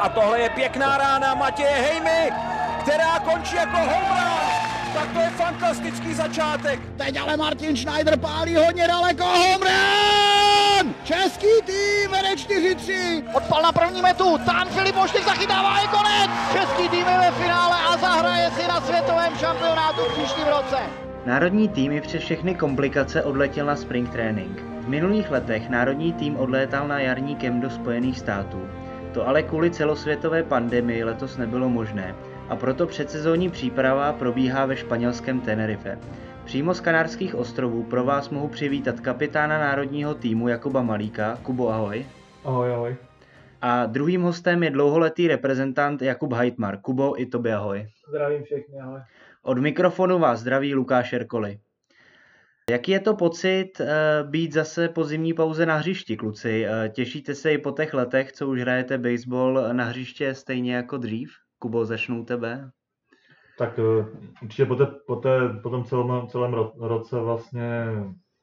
A tohle je pěkná rána Matěje Hejmy, která končí jako home Tak to je fantastický začátek. Teď ale Martin Schneider pálí hodně daleko. Home run! Český tým vede 4-3. Odpal na první metu, Tán Filip Moštik zachytává, je konec! Český tým je ve finále a zahraje si na světovém šampionátu v příštím roce. Národní tým i přes všechny komplikace odletěl na spring training. V minulých letech národní tým odlétal na jarní kem do Spojených států. To ale kvůli celosvětové pandemii letos nebylo možné a proto předsezónní příprava probíhá ve španělském Tenerife. Přímo z Kanárských ostrovů pro vás mohu přivítat kapitána národního týmu Jakuba Malíka. Kubo, ahoj. Ahoj, ahoj. A druhým hostem je dlouholetý reprezentant Jakub Heitmar. Kubo, i tobě ahoj. Zdravím všechny, ahoj. Od mikrofonu vás zdraví Lukáš Erkoli. Jaký je to pocit uh, být zase po zimní pauze na hřišti, kluci? Uh, těšíte se i po těch letech, co už hrajete baseball na hřiště stejně jako dřív? Kubo, začnu tebe. Tak uh, určitě po, té, po, té, po tom celém, celém roce vlastně,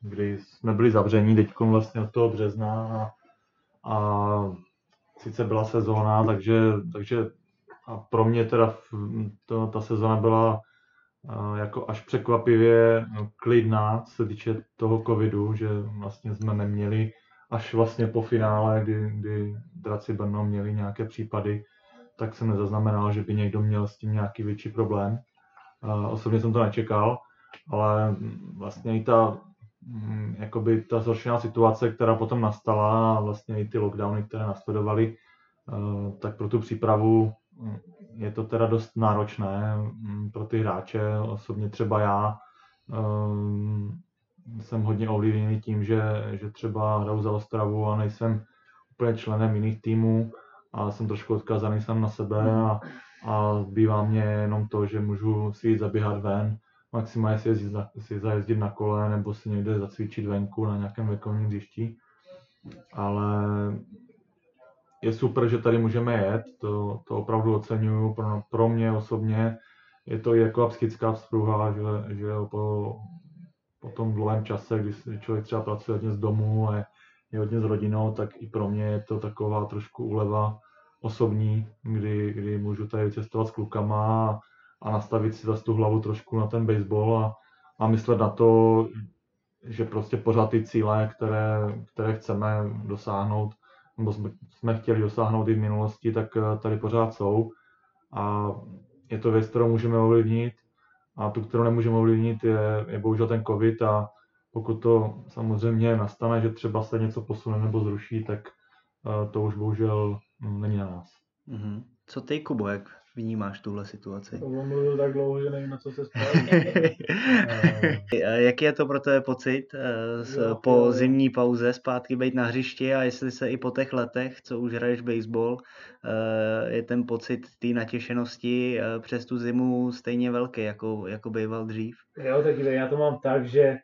kdy jsme byli zavření teď vlastně od toho března a, a sice byla sezóna, takže, takže a pro mě teda to, ta sezóna byla jako až překvapivě klidná, co se týče toho covidu, že vlastně jsme neměli až vlastně po finále, kdy, kdy Draci Brno měli nějaké případy, tak jsem nezaznamenal, že by někdo měl s tím nějaký větší problém. Osobně jsem to nečekal, ale vlastně i ta, mm, jakoby ta zhoršená situace, která potom nastala a vlastně i ty lockdowny, které nasledovaly, tak pro tu přípravu je to teda dost náročné mm, pro ty hráče. Osobně třeba já um, jsem hodně ovlivněný tím, že, že třeba hraju za Ostravu a nejsem úplně členem jiných týmů a jsem trošku odkazaný sám na sebe a, a zbývá mě jenom to, že můžu si jít zaběhat ven, maximálně si, jezdit na, si zajezdit na kole nebo si někde zacvičit venku na nějakém vekovním hřišti. Ale je super, že tady můžeme jet, to, to opravdu oceňuju. Pro, pro mě osobně je to jako psychická vzpruha, že, že po, po tom dlouhém čase, kdy člověk třeba pracuje hodně z domu a je, hodně s rodinou, tak i pro mě je to taková trošku úleva osobní, kdy, kdy můžu tady cestovat s klukama a, a nastavit si zase tu hlavu trošku na ten baseball a, a myslet na to, že prostě pořád ty cíle, které, které chceme dosáhnout, nebo jsme chtěli dosáhnout i v minulosti, tak eh, tady pořád jsou. A je to věc, kterou můžeme ovlivnit. A tu, kterou nemůžeme ovlivnit, je, je bohužel ten COVID. A pokud to samozřejmě nastane, že třeba se něco posune nebo zruší, tak eh, to už bohužel hm, není na nás. Mm-hmm. Co ty, Kubo, jak vnímáš tuhle situaci? To mluvil tak dlouho, že nevím, na co se Jaký je to pro tebe pocit uh, jo, po jo. zimní pauze zpátky být na hřišti a jestli se i po těch letech, co už hraješ baseball, uh, je ten pocit té natěšenosti přes tu zimu stejně velký, jako, jako býval dřív? Jo, tak já to mám tak, že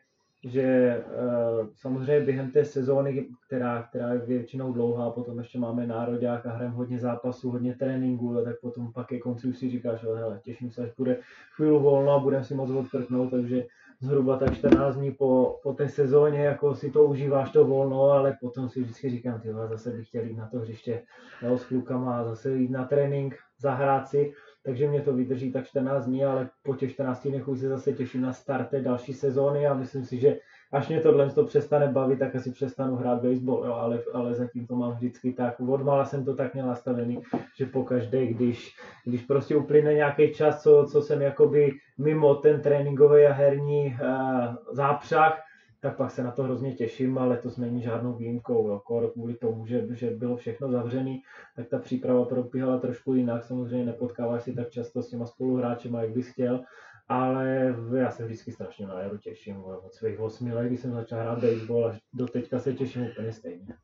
že uh, samozřejmě během té sezóny, která, která je většinou dlouhá, potom ještě máme národák a hrajeme hodně zápasů, hodně tréninku, tak potom pak ke konci už si říkáš, že hele, těším se, až bude chvíli volno a budeme si moc odprknout, takže zhruba tak 14 dní po, po té sezóně, jako si to užíváš to volno, ale potom si vždycky říkám, ty zase bych chtěl jít na to hřiště jo, s klukama a zase jít na trénink, zahrát si takže mě to vydrží tak 14 dní, ale po těch 14 dnech už se zase těším na start té další sezóny a myslím si, že až mě tohle to přestane bavit, tak asi přestanu hrát baseball, jo, ale, ale zatím to mám vždycky tak. Odmala jsem to tak měl nastavený, že po každé, když, když prostě uplyne nějaký čas, co, co jsem jakoby mimo ten tréninkový a herní uh, zápřah, tak pak se na to hrozně těším, ale to není žádnou výjimkou. Jo. Kor kvůli tomu, že, že bylo všechno zavřené, tak ta příprava probíhala trošku jinak. Samozřejmě nepotkáváš si tak často s těma spoluhráčema, jak bys chtěl, ale já se vždycky strašně na jaru těším. Od svých 8 let, když jsem začal hrát baseball, až do teďka se těším úplně stejně.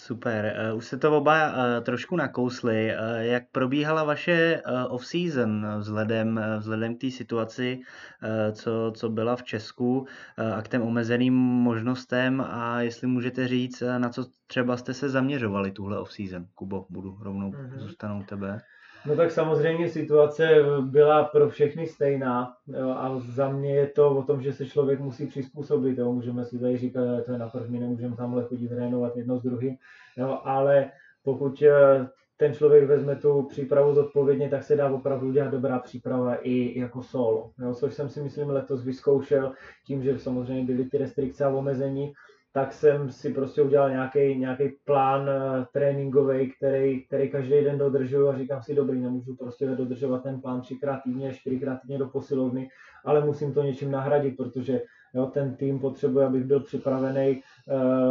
Super, uh, už se to oba uh, trošku nakousli. Uh, jak probíhala vaše off-season vzhledem, vzhledem k té situaci, co, co byla v Česku a k těm omezeným možnostem a jestli můžete říct, na co třeba jste se zaměřovali tuhle off-season? Kubo, budu rovnou mm-hmm. zůstanou tebe. No tak samozřejmě situace byla pro všechny stejná a za mě je to o tom, že se člověk musí přizpůsobit. Jo. Můžeme si tady říkat, že to je na první, nemůžeme tamhle chodit trénovat jedno s druhým, jo, ale pokud eh, ten člověk vezme tu přípravu zodpovědně, tak se dá opravdu udělat dobrá příprava i jako solo. Jo, což jsem si myslím letos vyzkoušel tím, že samozřejmě byly ty restrikce a omezení, tak jsem si prostě udělal nějaký, nějaký plán uh, tréninkový, který, který každý den dodržuju a říkám si, dobrý, nemůžu prostě dodržovat ten plán třikrát týdně, čtyřikrát týdně do posilovny, ale musím to něčím nahradit, protože jo, ten tým potřebuje, abych byl připravený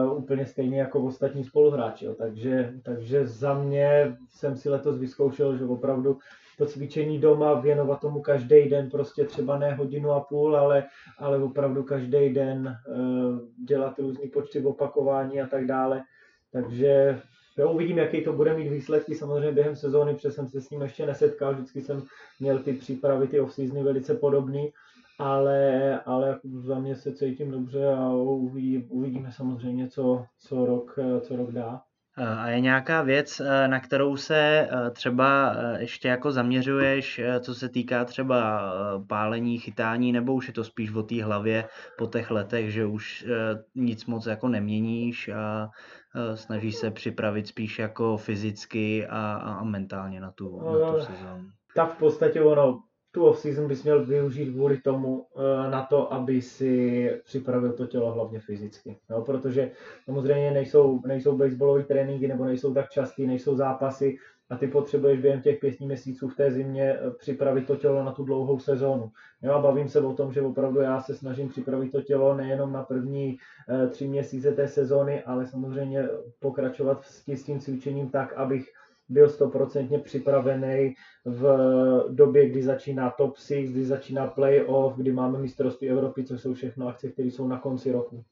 uh, úplně stejně jako ostatní spoluhráči. Jo. Takže, takže za mě jsem si letos vyzkoušel, že opravdu to cvičení doma věnovat tomu každý den, prostě třeba ne hodinu a půl, ale, ale opravdu každý den uh, dělat různý počty opakování a tak dále. Takže jo, uvidím, jaký to bude mít výsledky samozřejmě během sezóny, protože jsem se s ním ještě nesetkal, vždycky jsem měl ty přípravy, ty off-seasony velice podobný, ale, ale za mě se cítím dobře a uvidí, uvidíme samozřejmě, co, co, rok, co rok dá. A je nějaká věc, na kterou se třeba ještě jako zaměřuješ, co se týká třeba pálení, chytání, nebo už je to spíš o té hlavě po těch letech, že už nic moc jako neměníš a snažíš se připravit spíš jako fyzicky a, a mentálně na tu, na tu sezónu? Tak v podstatě ono, tu off-season bys měl využít kvůli tomu eh, na to, aby si připravil to tělo hlavně fyzicky. Jo? Protože samozřejmě nejsou, nejsou baseballové tréninky nebo nejsou tak častý, nejsou zápasy a ty potřebuješ během těch pěti měsíců v té zimě eh, připravit to tělo na tu dlouhou sezónu. Jo, a bavím se o tom, že opravdu já se snažím připravit to tělo nejenom na první e, tři měsíce té sezóny, ale samozřejmě pokračovat s tím cvičením tak, abych byl stoprocentně připravený v době, kdy začíná top 6, kdy začíná playoff, kdy máme mistrovství Evropy, což jsou všechno akce, které jsou na konci roku.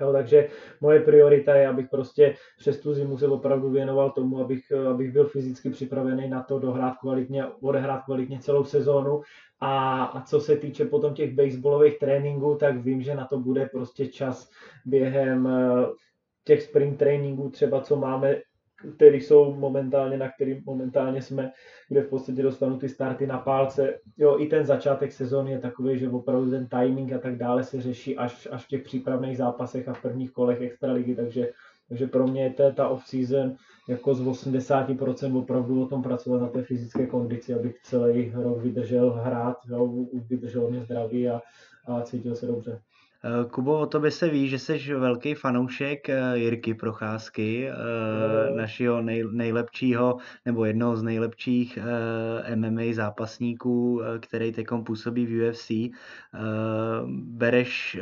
Jo, takže moje priorita je, abych prostě přes tu zimu se opravdu věnoval tomu, abych, abych byl fyzicky připravený na to dohrát kvalitně, odehrát kvalitně celou sezónu. A, a co se týče potom těch baseballových tréninků, tak vím, že na to bude prostě čas během eh, těch sprint tréninků, třeba co máme který jsou momentálně, na kterým momentálně jsme, kde v podstatě dostanu ty starty na pálce. Jo, i ten začátek sezóny je takový, že opravdu ten timing a tak dále se řeší až, až v těch přípravných zápasech a v prvních kolech extraligy, takže, takže pro mě je to ta off-season jako z 80% opravdu o tom pracovat na té fyzické kondici, abych celý rok vydržel hrát, jo, vydržel mě zdraví a, a cítil se dobře. Eh, Kubo, o tobě se ví, že jsi velký fanoušek eh, Jirky Procházky, no. našeho nej, nejlepšího nebo jednoho z nejlepších MMA zápasníků, který teď působí v UFC. Bereš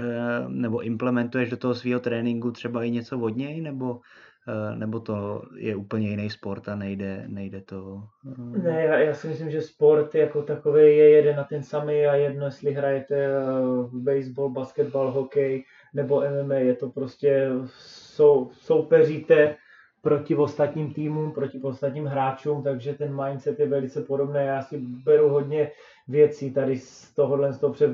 nebo implementuješ do toho svého tréninku třeba i něco od něj, nebo Eh, nebo to je úplně jiný sport a nejde, nejde to? Eh? Ne, já, já si myslím, že sport jako takový je jeden na ten samý a jedno, jestli hrajete eh, baseball, basketbal, hokej nebo MMA, je to prostě sou, soupeříte proti ostatním týmům, proti ostatním hráčům, takže ten mindset je velice podobný. Já si beru hodně věcí tady z tohohle, z toho před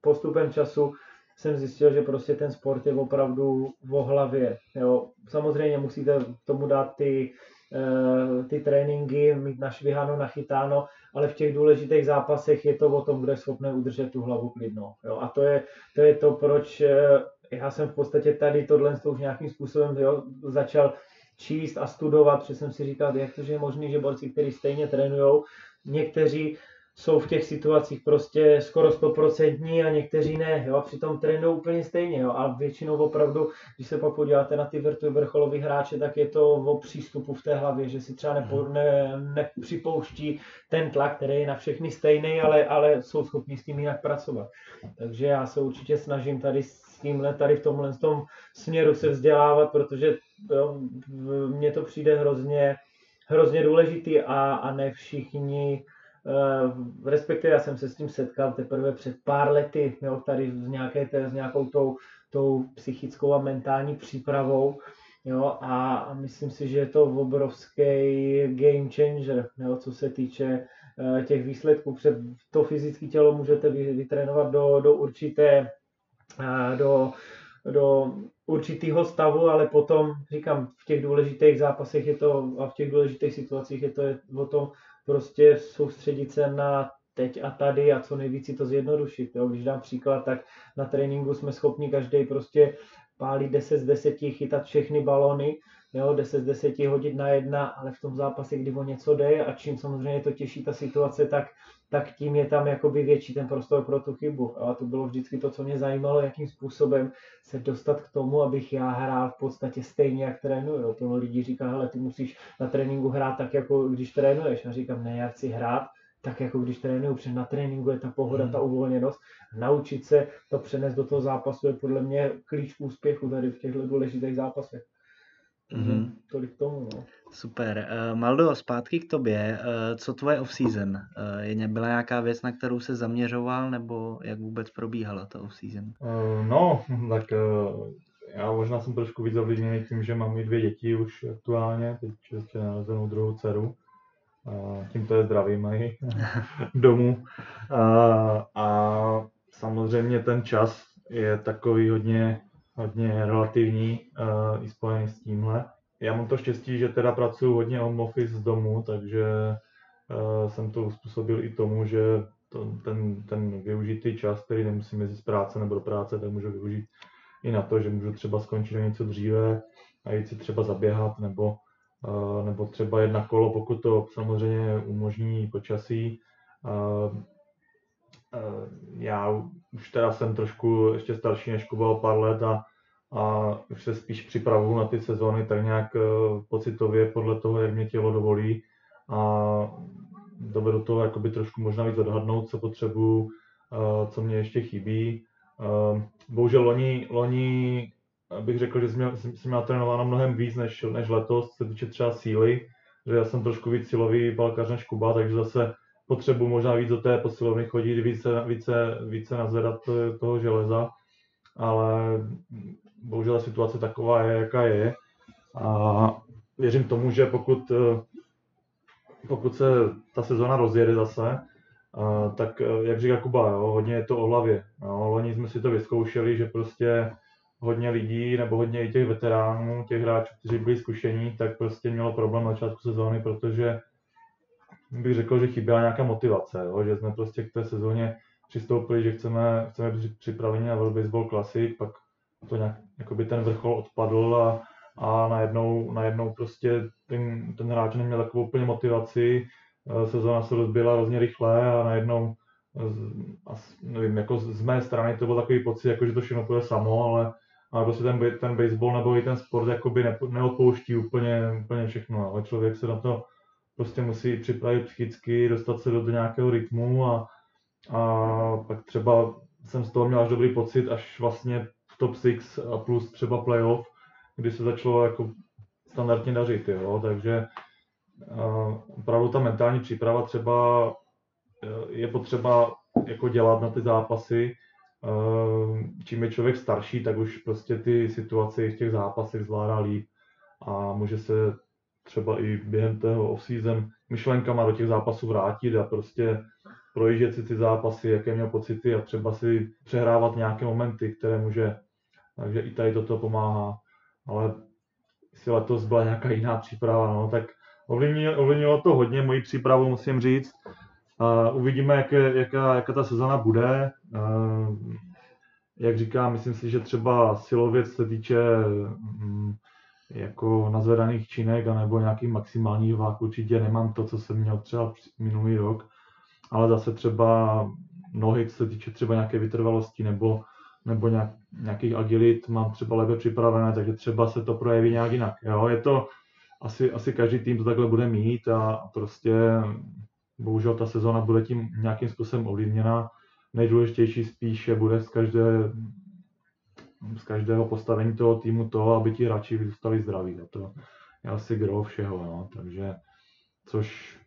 postupem času jsem zjistil, že prostě ten sport je opravdu v hlavě. Jo. Samozřejmě musíte tomu dát ty, eh, ty tréninky, mít našviháno, nachytáno, ale v těch důležitých zápasech je to o tom, kdo je schopný udržet tu hlavu klidnou. Jo. A to je, to je to, proč eh, já jsem v podstatě tady tohle už nějakým způsobem jo, začal číst a studovat, protože jsem si říkal, jak to, že je možné, že borci, kteří stejně trénují, někteří jsou v těch situacích prostě skoro stoprocentní a někteří ne, jo, a přitom trénují úplně stejně, jo, a většinou opravdu, když se pak podíváte na ty vrcholové hráče, tak je to o přístupu v té hlavě, že si třeba nepo, ne, nepřipouští ten tlak, který je na všechny stejný, ale, ale jsou schopni s tím jinak pracovat. Takže já se určitě snažím tady s tímhle, tady v tomhle v tom směru se vzdělávat, protože jo, mně to přijde hrozně, hrozně důležitý a, a ne všichni respektive já jsem se s tím setkal teprve před pár lety, jo, tady s, nějaké, s nějakou tou, tou psychickou a mentální přípravou. Jo, a myslím si, že je to obrovský game changer, jo, co se týče uh, těch výsledků. Před to fyzické tělo můžete vytrénovat do, do určité, uh, do, do určitého stavu, ale potom, říkám, v těch důležitých zápasech je to a v těch důležitých situacích je to o tom prostě soustředit se na teď a tady a co nejvíc si to zjednodušit. Jo. Když dám příklad, tak na tréninku jsme schopni každý prostě pálit 10 z 10, chytat všechny balony, jo, 10 z 10 hodit na jedna, ale v tom zápase, kdy o něco jde a čím samozřejmě to těší ta situace, tak, tak tím je tam jakoby větší ten prostor pro tu chybu. A to bylo vždycky to, co mě zajímalo, jakým způsobem se dostat k tomu, abych já hrál v podstatě stejně, jak trénuju. Plno lidí říká, hele, ty musíš na tréninku hrát tak, jako když trénuješ. A říkám, ne, já chci hrát tak jako když trénuju, protože na tréninku je ta pohoda, ta uvolněnost. Naučit se to přenést do toho zápasu je podle mě klíč k úspěchu tady v těchto důležitých zápasech. Mm-hmm. Tolik k tomu. No. Super. Uh, Maldo, zpátky k tobě. Uh, co tvoje off-season? Uh, byla nějaká věc, na kterou se zaměřoval, nebo jak vůbec probíhala ta off-season? Uh, no, tak uh, já možná jsem trošku víc ovlivněný tím, že mám i dvě děti už aktuálně, teď ještě narozenou druhou dceru tímto je zdraví mají domů. A, a samozřejmě ten čas je takový hodně, hodně relativní uh, i spojený s tímhle. Já mám to štěstí, že teda pracuji hodně home office z domu, takže uh, jsem to uspůsobil i tomu, že to, ten, ten využitý čas, který nemusím jezdit z práce nebo do práce, tak můžu využít i na to, že můžu třeba skončit něco dříve a jít si třeba zaběhat nebo nebo třeba jedna kolo, pokud to samozřejmě umožní počasí. Já už teda jsem trošku ještě starší než Kuba o pár let a, a už se spíš připravuju na ty sezóny tak nějak e, pocitově podle toho, jak mě tělo dovolí a dovedu to jakoby trošku možná víc odhadnout, co potřebuju, e, co mě ještě chybí. E, bohužel loni, loni bych řekl, že jsem měl, měl trénováno mnohem víc než, než letos, se týče třeba síly, že já jsem trošku víc silový balkař než Kuba, takže zase potřebuji možná víc do té posilovny chodit, více, více, více nazvedat toho železa, ale bohužel situace taková je, jaká je. A věřím tomu, že pokud, pokud se ta sezona rozjede zase, tak jak říká Kuba, jo, hodně je to o hlavě. Jo. Loni jsme si to vyzkoušeli, že prostě hodně lidí nebo hodně i těch veteránů, těch hráčů, kteří byli zkušení, tak prostě mělo problém na začátku sezóny, protože bych řekl, že chyběla nějaká motivace, jo? že jsme prostě k té sezóně přistoupili, že chceme, chceme být připraveni na World Baseball Classic, pak to nějak, jakoby ten vrchol odpadl a, a najednou, najednou prostě ten, ten hráč neměl takovou úplně motivaci, eh, sezóna se rozběhla hrozně rychle a najednou eh, nevím, jako z mé strany to byl takový pocit, jako že to všechno půjde samo, ale ale prostě ten, ten baseball nebo i ten sport jakoby ne, neodpouští úplně, úplně všechno, ale člověk se na to prostě musí připravit psychicky, dostat se do, do nějakého rytmu a, a pak třeba jsem z toho měl až dobrý pocit, až vlastně v top 6 a plus třeba playoff, kdy se začalo jako standardně dařit, jo, takže uh, opravdu ta mentální příprava třeba je potřeba jako dělat na ty zápasy, Ehm, čím je člověk starší, tak už prostě ty situace v těch zápasech zvládá líp a může se třeba i během toho off-season myšlenkama do těch zápasů vrátit a prostě projíždět si ty zápasy, jaké měl pocity a třeba si přehrávat nějaké momenty, které může, takže i tady toto pomáhá. Ale jestli letos byla nějaká jiná příprava, no, tak ovlivnilo, to hodně moji přípravu, musím říct. Uvidíme, jak, jaká, jaká ta sezona bude. Jak říkám, myslím si, že třeba silově se týče um, jako nazvedaných činek nebo nějakých maximálních vák určitě nemám to, co jsem měl třeba minulý rok, ale zase třeba nohy, co se týče třeba nějaké vytrvalosti nebo, nebo nějak, nějakých agilit, mám třeba lépe připravené, takže třeba se to projeví nějak jinak. Jo? Je to, asi, asi každý tým to takhle bude mít a prostě bohužel ta sezóna bude tím nějakým způsobem ovlivněna. Nejdůležitější spíše bude z, každé, z každého postavení toho týmu to, aby ti hráči zůstali zdraví. A to je asi gro všeho. No. Takže, což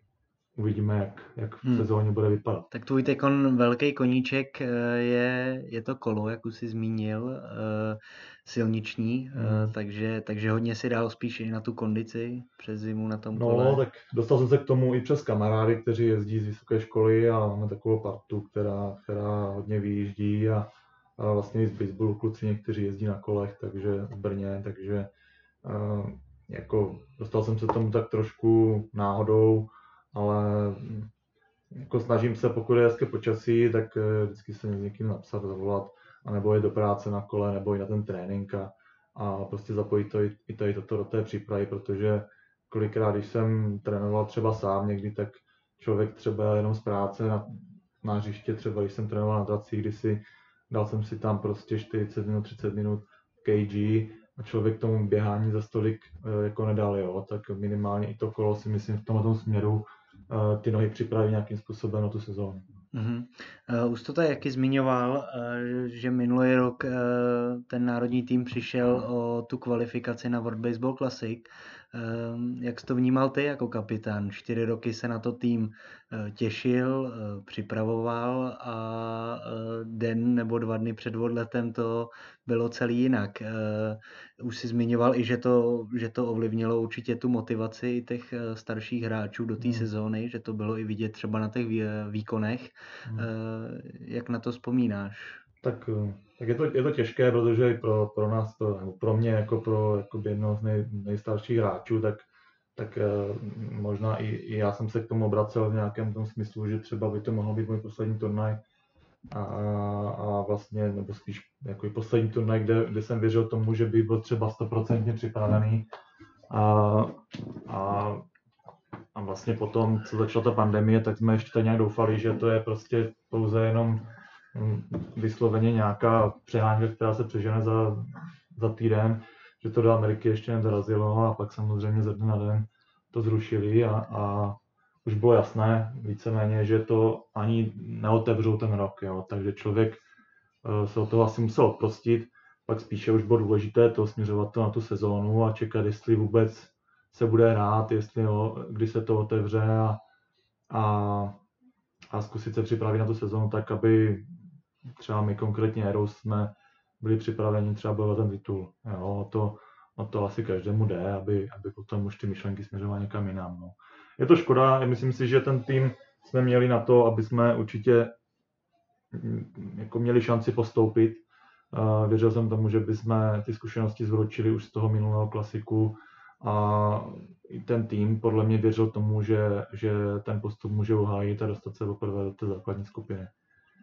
uvidíme, jak, jak v hmm. sezóně bude vypadat. Tak tvůj tekon velký koníček eh, je, je to kolo, jak už jsi zmínil, eh, silniční, eh, hmm. takže, takže hodně si dál spíš i na tu kondici přes zimu na tom no, kole. No, tak dostal jsem se k tomu i přes kamarády, kteří jezdí z vysoké školy a máme takovou partu, která, která hodně vyjíždí a vlastně i z baseballu kluci někteří jezdí na kolech, takže v Brně, takže jako dostal jsem se tomu tak trošku náhodou, ale jako snažím se, pokud je hezké počasí, tak eh, vždycky se někým napsat, zavolat, anebo je do práce na kole, nebo i na ten trénink a, a prostě zapojit to i, i tady toto do té přípravy, protože kolikrát, když jsem trénoval třeba sám někdy, tak člověk třeba jenom z práce na, na hřiště, třeba když jsem trénoval na dracích, kdy si dal jsem si tam prostě 40 minut, 30 minut kg a člověk tomu běhání za stolik eh, jako nedal, jo, tak minimálně i to kolo si myslím v tomto směru eh, ty nohy připraví nějakým způsobem na tu sezónu. Uh-huh. Uh, už to tady jaký zmiňoval, uh, že minulý rok uh, ten národní tým přišel o tu kvalifikaci na World Baseball Classic. Uh, jak jsi to vnímal ty jako kapitán? Čtyři roky se na to tým uh, těšil, uh, připravoval a uh, den nebo dva dny před odletem to bylo celý jinak. Už si zmiňoval i, že to, že to ovlivnilo určitě tu motivaci těch starších hráčů do té hmm. sezóny, že to bylo i vidět třeba na těch výkonech. Hmm. Jak na to vzpomínáš? Tak, tak je, to, je to těžké, protože pro, pro nás, to, nebo pro mě jako pro jako jednoho z nej, nejstarších hráčů, tak, tak možná i, i já jsem se k tomu obracel v nějakém tom smyslu, že třeba by to mohlo být můj poslední turnaj. A, a vlastně, nebo spíš jako i poslední turnaj, kde, kde jsem věřil tomu, že by byl třeba stoprocentně připravený. A, a a vlastně potom, co začala ta pandemie, tak jsme ještě tak nějak doufali, že to je prostě pouze jenom vysloveně nějaká přeháňka, která se přežene za, za týden, že to do Ameriky ještě nedorazilo a pak samozřejmě ze dne na den to zrušili a, a už bylo jasné víceméně, že to ani neotevřou ten rok, jo. takže člověk eh, se od toho asi musel odprostit, pak spíše už bylo důležité to směřovat to na tu sezónu a čekat, jestli vůbec se bude hrát, jestli jo, kdy se to otevře a, a, a zkusit se připravit na tu sezonu tak, aby třeba my konkrétně Eros jsme byli připraveni třeba bojovat ten titul. Jo, to, o to asi každému jde, aby, aby potom už ty myšlenky směřovaly někam jinam. No. Je to škoda, myslím si, že ten tým jsme měli na to, aby jsme určitě mm, jako měli šanci postoupit. Věřil jsem tomu, že bychom ty zkušenosti zvročili už z toho minulého klasiku, a i ten tým podle mě věřil tomu, že, že ten postup může uhájit a dostat se poprvé do té základní skupiny.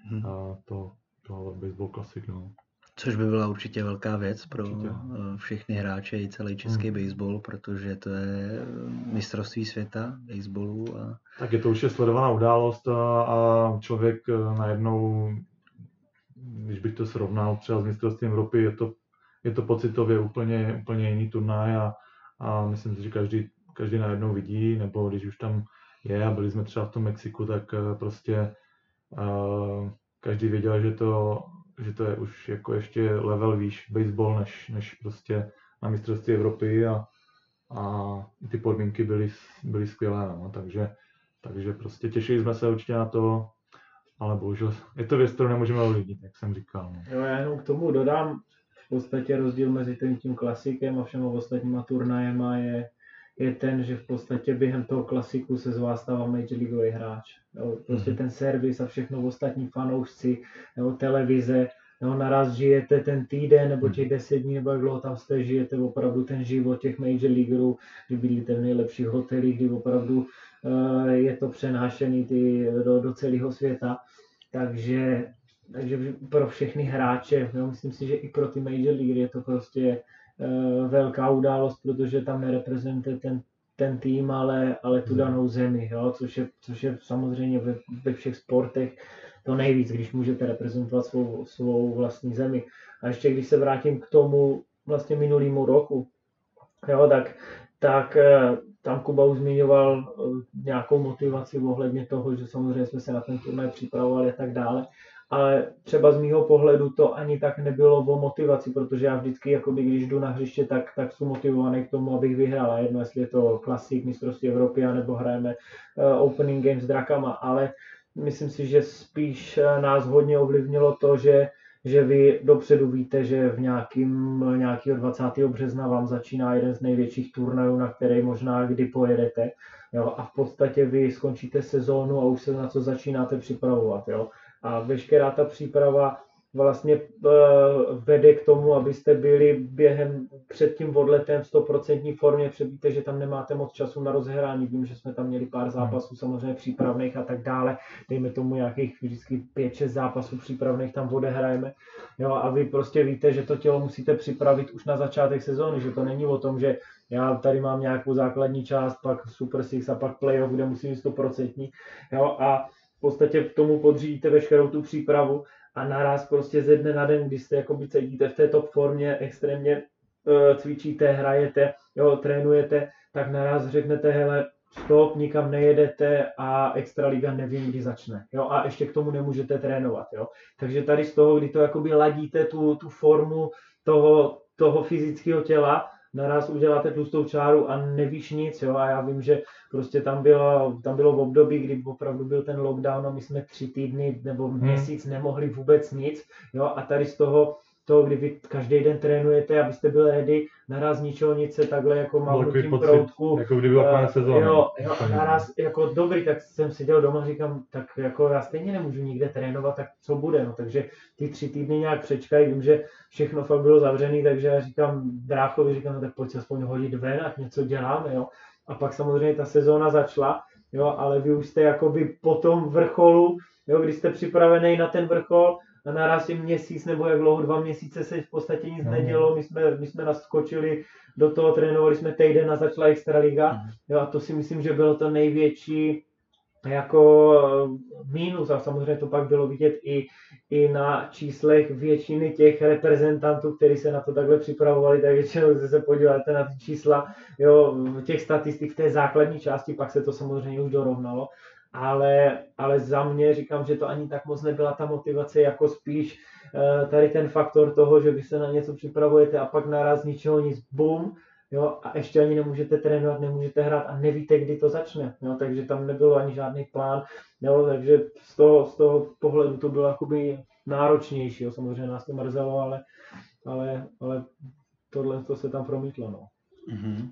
Hmm. A to, to baseball klasik, no. Což by byla určitě velká věc pro určitě. Eh, všechny hráče i celý český hmm. baseball, protože to je eh, mistrovství světa baseballu. A... Tak je to už je sledovaná událost a, a člověk eh, najednou, když bych to srovnal třeba s mistrovstvím Evropy, je to, je to pocitově úplně, úplně jiný turnaj a, a myslím si, že každý, každý najednou vidí, nebo když už tam je a byli jsme třeba v tom Mexiku, tak prostě každý věděl, že to, že to je už jako ještě level výš baseball, než, než prostě na mistrovství Evropy a, a ty podmínky byly, byly skvělé, no, takže, takže prostě těšili jsme se určitě na to, ale bohužel je to věc, kterou nemůžeme ovlivnit, jak jsem říkal. No. Jo, já jenom k tomu dodám, v podstatě rozdíl mezi tím, tím klasikem a všema ostatníma turnajema je, je ten, že v podstatě během toho klasiku se z vás stává Major Leagueový hráč. Jo, prostě mm-hmm. ten servis a všechno ostatní fanoušci, nebo televize, jo, naraz žijete ten týden nebo těch deset dní, nebo jak dlouho tam jste, žijete opravdu ten život těch Major Leaguerů, kdy bydlíte v nejlepších hotelích, kdy opravdu uh, je to přenášený ty, do, do celého světa. Takže takže pro všechny hráče, jo, myslím si, že i pro ty Major League je to prostě velká událost, protože tam nereprezentuje ten, ten tým, ale, ale tu danou zemi, jo, což, je, což je samozřejmě ve, ve všech sportech to nejvíc, když můžete reprezentovat svou, svou vlastní zemi. A ještě když se vrátím k tomu vlastně minulýmu roku, jo, tak, tak eh, tam Kuba už zmiňoval eh, nějakou motivaci ohledně toho, že samozřejmě jsme se na ten turnaj připravovali a tak dále ale třeba z mýho pohledu to ani tak nebylo o motivaci, protože já vždycky, jakoby, když jdu na hřiště, tak, tak jsem motivovaný k tomu, abych vyhrál. A jedno, jestli je to klasik mistrovství Evropy, nebo hrajeme uh, opening game s drakama, ale myslím si, že spíš eh, nás hodně ovlivnilo to, že že vy dopředu víte, že v nějakým, nějakého 20. března vám začíná jeden z největších turnajů, na který možná kdy pojedete. Jo, a v podstatě vy skončíte sezónu a už se na co začínáte připravovat. Jo. A veškerá ta příprava vlastně uh, vede k tomu, abyste byli během před tím odletem v 100% formě, přebíte, že tam nemáte moc času na rozhrání, vím, že jsme tam měli pár zápasů samozřejmě přípravných a tak dále, dejme tomu nějakých vždycky 5-6 zápasů přípravných tam odehrajeme, jo, a vy prostě víte, že to tělo musíte připravit už na začátek sezóny, že to není o tom, že já tady mám nějakou základní část, pak Super Six a pak playoff, kde musím být 100%, jo, a podstatě k tomu podřídíte veškerou tu přípravu a naraz prostě ze dne na den, když jste jakoby cítíte v té top formě, extrémně uh, cvičíte, hrajete, jo, trénujete, tak naraz řeknete, hele, stop, nikam nejedete a Extraliga nevím, kdy začne. Jo? A ještě k tomu nemůžete trénovat. Jo? Takže tady z toho, kdy to jakoby ladíte tu, tu formu toho, toho fyzického těla, naraz uděláte tlustou čáru a nevíš nic, jo, a já vím, že prostě tam bylo, tam bylo v období, kdy opravdu byl ten lockdown a my jsme tři týdny nebo hmm. měsíc nemohli vůbec nic, jo, a tady z toho to, kdy vy každý den trénujete, abyste byli ready, naraz ničeho nic se takhle jako mávnutím proutku. Jako kdyby byla uh, sezóna. Jo, jo, a naraz jako dobrý, tak jsem seděl doma, říkám, tak jako já stejně nemůžu nikde trénovat, tak co bude, no, takže ty tři týdny nějak přečkají, vím, že všechno fakt bylo zavřené, takže já říkám Dráchovi, říkám, no tak pojď se aspoň hodit ven, ať něco děláme, jo. A pak samozřejmě ta sezóna začala, jo, ale vy už jste jakoby po tom vrcholu, jo, když jste připravený na ten vrchol, a naraz je měsíc nebo jak dlouho, dva měsíce se v podstatě nic no. nedělo, my jsme, my jsme naskočili do toho, trénovali jsme týden a začala Extraliga, mm. jo, a to si myslím, že bylo to největší jako mínus. A samozřejmě to pak bylo vidět i, i na číslech většiny těch reprezentantů, kteří se na to takhle připravovali, tak většinou se podíváte na ty čísla jo, těch statistik v té základní části, pak se to samozřejmě už dorovnalo, ale, ale za mě říkám, že to ani tak moc nebyla ta motivace, jako spíš uh, tady ten faktor toho, že vy se na něco připravujete a pak naraz ničeho nic, bum, jo, a ještě ani nemůžete trénovat, nemůžete hrát a nevíte, kdy to začne, jo, takže tam nebylo ani žádný plán, jo, takže z toho, z toho pohledu to bylo jakoby náročnější, jo, samozřejmě nás to mrzelo, ale, ale, ale tohle to se tam promítlo, no. Uh-huh.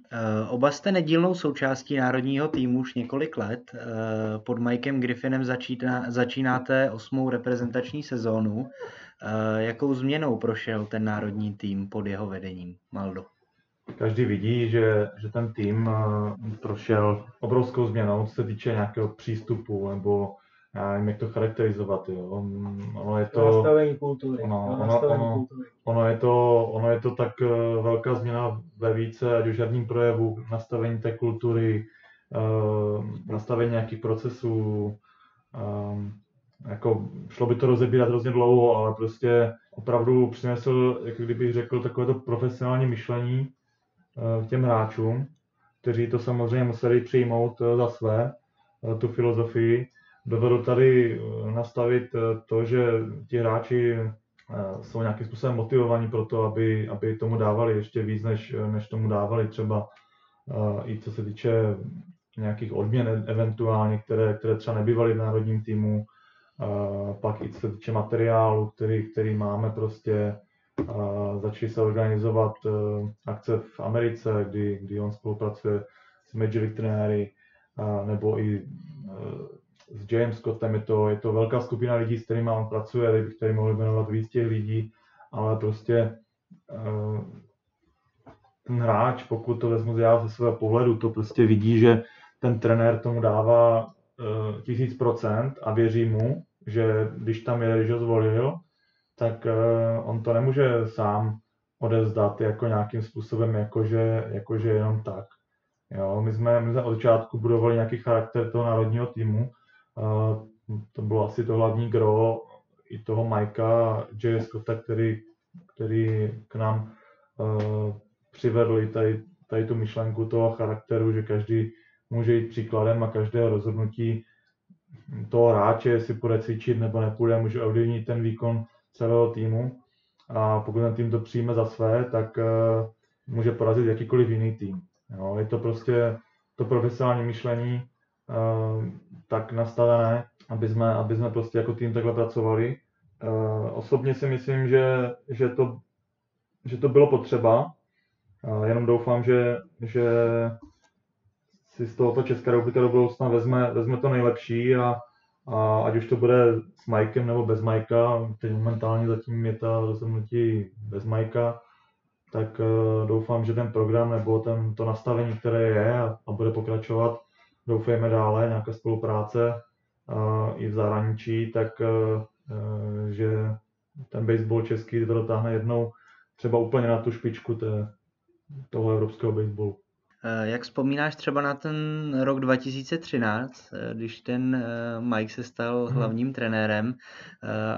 oba jste nedílnou součástí národního týmu už několik let. Uh, pod Mikem Griffinem začíná, začínáte osmou reprezentační sezónu. Uh, jakou změnou prošel ten národní tým pod jeho vedením, Maldo? Každý vidí, že, že ten tým prošel obrovskou změnou, co se týče nějakého přístupu nebo já nevím, jak to charakterizovat, jo. Ono je to... Nastavení kultury. Ono, ono, nastavení ono, kultury. ono, je to, ono je to tak uh, velká změna ve více, ať už herním projevu, nastavení té kultury, uh, nastavení nějakých procesů, um, jako šlo by to rozebírat hrozně dlouho, ale prostě opravdu přinesl, jako kdybych řekl, takové to profesionální myšlení uh, těm hráčům, kteří to samozřejmě museli přijmout za své, tu filozofii, dovedl tady eh, nastavit eh, to, že ti hráči eh, jsou nějakým způsobem motivovaní pro to, aby, aby tomu dávali ještě víc, než, než tomu dávali třeba i co se týče nějakých odměn e, eventuálně, které, které třeba nebývaly v národním týmu, pak i co se týče materiálu, který, který máme prostě, začali se organizovat akce v Americe, kdy, kdy on spolupracuje s Major League trenéry, nebo i s James Scottem, je to, je to velká skupina lidí, s kterými on pracuje, bych tady mohl jmenovat víc těch lidí, ale prostě uh, ten hráč, pokud to vezmu já ze svého pohledu, to prostě vidí, že ten trenér tomu dává uh, tisíc procent a věří mu, že když tam je, když ho zvolil, tak uh, on to nemůže sám odevzdat jako nějakým způsobem, jakože, jakože jenom tak. Jo, my, jsme, my jsme od začátku budovali nějaký charakter toho národního týmu, to bylo asi to hlavní gro i toho Majka J. Scotta, který, který k nám uh, přivedl tady, tady tu myšlenku toho charakteru, že každý může jít příkladem a každé rozhodnutí toho hráče, jestli půjde cvičit nebo nepůjde, může ovlivnit ten výkon celého týmu. A pokud ten tým to přijme za své, tak uh, může porazit jakýkoliv jiný tým. Jo, je to prostě to profesionální myšlení, tak nastavené, aby jsme, aby jsme prostě jako tým takhle pracovali. Uh, osobně si myslím, že, že, to, že to bylo potřeba. Jenom doufám, že, že si z tohoto Česká republika do budoucna vezme, vezme to nejlepší a, a ať už to bude s Mikem nebo bez Majka, teď momentálně zatím je ta rozhodnutí bez Majka, tak uh, doufám, že ten program nebo ten, to nastavení, které je a, a bude pokračovat, doufejme dále, nějaká spolupráce i v zahraničí, tak uh, že ten baseball český to dotáhne jednou třeba úplně na tu špičku té, toho evropského baseballu. Eh, jak vzpomínáš třeba na ten rok 2013, eh, když ten eh, Mike se stal mhm. hlavním trenérem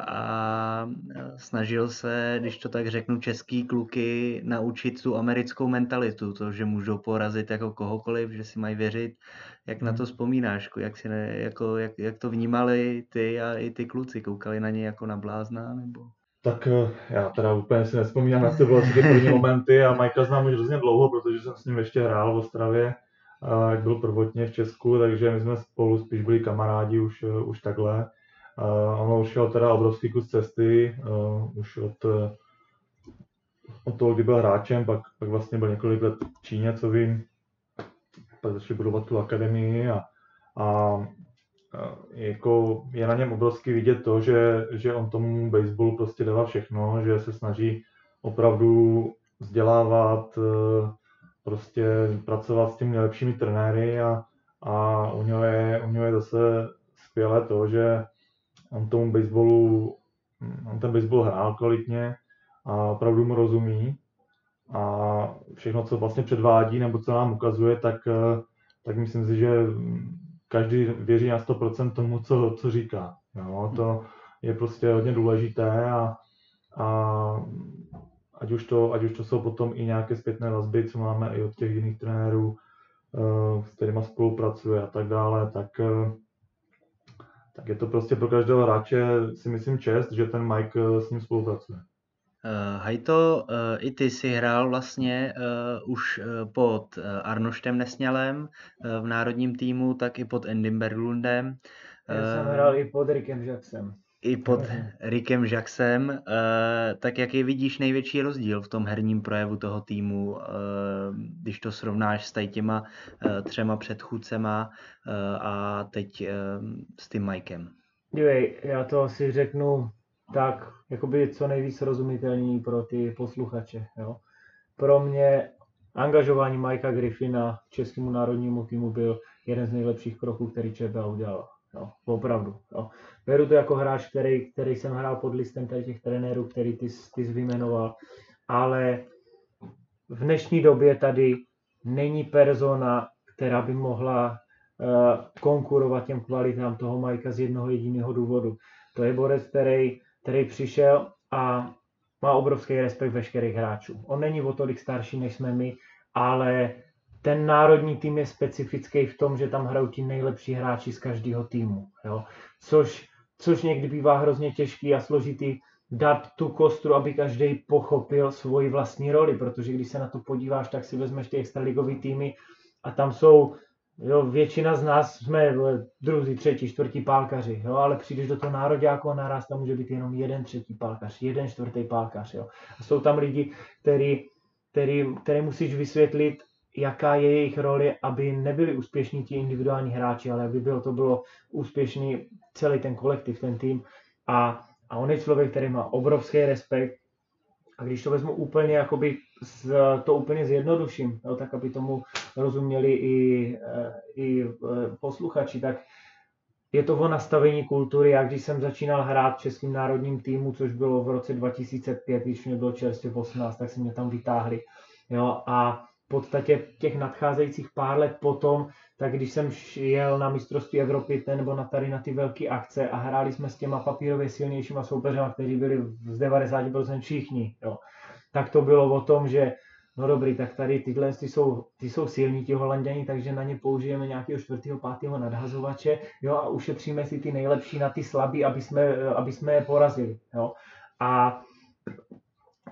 a snažil se, když to tak řeknu, český kluky naučit tu americkou mentalitu, to, že můžou porazit jako kohokoliv, že si mají věřit. Jak na to mhm. vzpomínáš? Jak, si ne, jako, jak, jak to vnímali ty a i ty kluci? Koukali na ně jako na blázna? Nebo? Tak eh, já teda úplně si nespomínám na to, bylo ty první momenty a Majka znám už hrozně dlouho, protože jsem s ním ještě hrál v Ostravě, jak byl prvotně v Česku, takže my jsme spolu spíš byli kamarádi už, eh, už takhle. On už šel teda obrovský kus cesty, eh, už od, od toho, kdy byl hráčem, pak, pak vlastně byl několik let v Číně, co vím, pak začali budovat tu akademii a, a jako je na něm obrovsky vidět to, že, že on tomu baseballu prostě dává všechno, že se snaží opravdu vzdělávat, eh, prostě pracovat s těmi nejlepšími trenéry a, a u něho je, u něho je zase skvělé to, že on tomu baseballu, on ten baseball hrál kvalitně a opravdu mu rozumí. A všechno, co vlastně předvádí nebo co nám ukazuje, tak, eh, tak myslím si, že každý věří na 100% tomu, co, co říká. Jo? To je prostě hodně důležité a, a ať, už to, ať už to jsou potom i nějaké zpětné vazby, co máme i od těch jiných trenérů, eh, s kterými spolupracuje a tak dále, tak, eh, tak je to prostě pro každého hráče si myslím čest, že ten Mike eh, s ním spolupracuje. Uh, Hajto, uh, i ty si hrál vlastně uh, už uh, pod uh, Arnoštem Nesňalem uh, v národním týmu, tak i pod Endym Berglundem. Já jsem hrál i pod Rickem Jacksem. I pod Rickem Jacksem. Uh, tak jaký vidíš největší rozdíl v tom herním projevu toho týmu, uh, když to srovnáš s tady těma uh, třema předchůdcema uh, a teď uh, s tím Mikem? Dívej, já to asi řeknu tak jakoby co nejvíc rozumitelný pro ty posluchače. Jo. Pro mě angažování Mikea Griffina českému národnímu týmu byl jeden z nejlepších kroků, který ČBA udělala. Jo, opravdu. Jo. Beru to jako hráč, který, který jsem hrál pod listem tady těch trenérů, který ty, ty jsi vyjmenoval, ale v dnešní době tady není persona, která by mohla uh, konkurovat těm kvalitám toho Majka z jednoho jediného důvodu. To je borec, který který přišel a má obrovský respekt veškerých hráčů. On není o tolik starší, než jsme my, ale ten národní tým je specifický v tom, že tam hrajou ti nejlepší hráči z každého týmu. Jo? Což, což někdy bývá hrozně těžký a složitý dát tu kostru, aby každý pochopil svoji vlastní roli, protože když se na to podíváš, tak si vezmeš ty extraligový týmy a tam jsou Jo, většina z nás jsme druzí, třetí, čtvrtí pálkaři, jo, ale přijdeš do toho nároďáku a naraz tam může být jenom jeden třetí pálkař, jeden čtvrtý pálkař. Jo. A jsou tam lidi, který, který, který musíš vysvětlit, jaká je jejich role, aby nebyli úspěšní ti individuální hráči, ale aby bylo, to bylo úspěšný celý ten kolektiv, ten tým. A, a on je člověk, který má obrovský respekt a když to vezmu úplně, jakoby to úplně zjednoduším, jo, tak aby tomu rozuměli i, eh, i eh, posluchači, tak je to o nastavení kultury. Já když jsem začínal hrát v Českým národním týmu, což bylo v roce 2005, když mě bylo čerstvě 18, tak se mě tam vytáhli. Jo, a podstatě těch nadcházejících pár let potom, tak když jsem jel na mistrovství Evropy ten, nebo na tady na ty velké akce a hráli jsme s těma papírově silnějšíma soupeřema, kteří byli z 90% všichni, jo, tak to bylo o tom, že no dobrý, tak tady tyhle ty jsou, ty jsou silní, ti holanděni, takže na ně použijeme nějakého čtvrtého, pátého nadhazovače, jo, a ušetříme si ty nejlepší na ty slabý, aby jsme, aby jsme je porazili, jo. A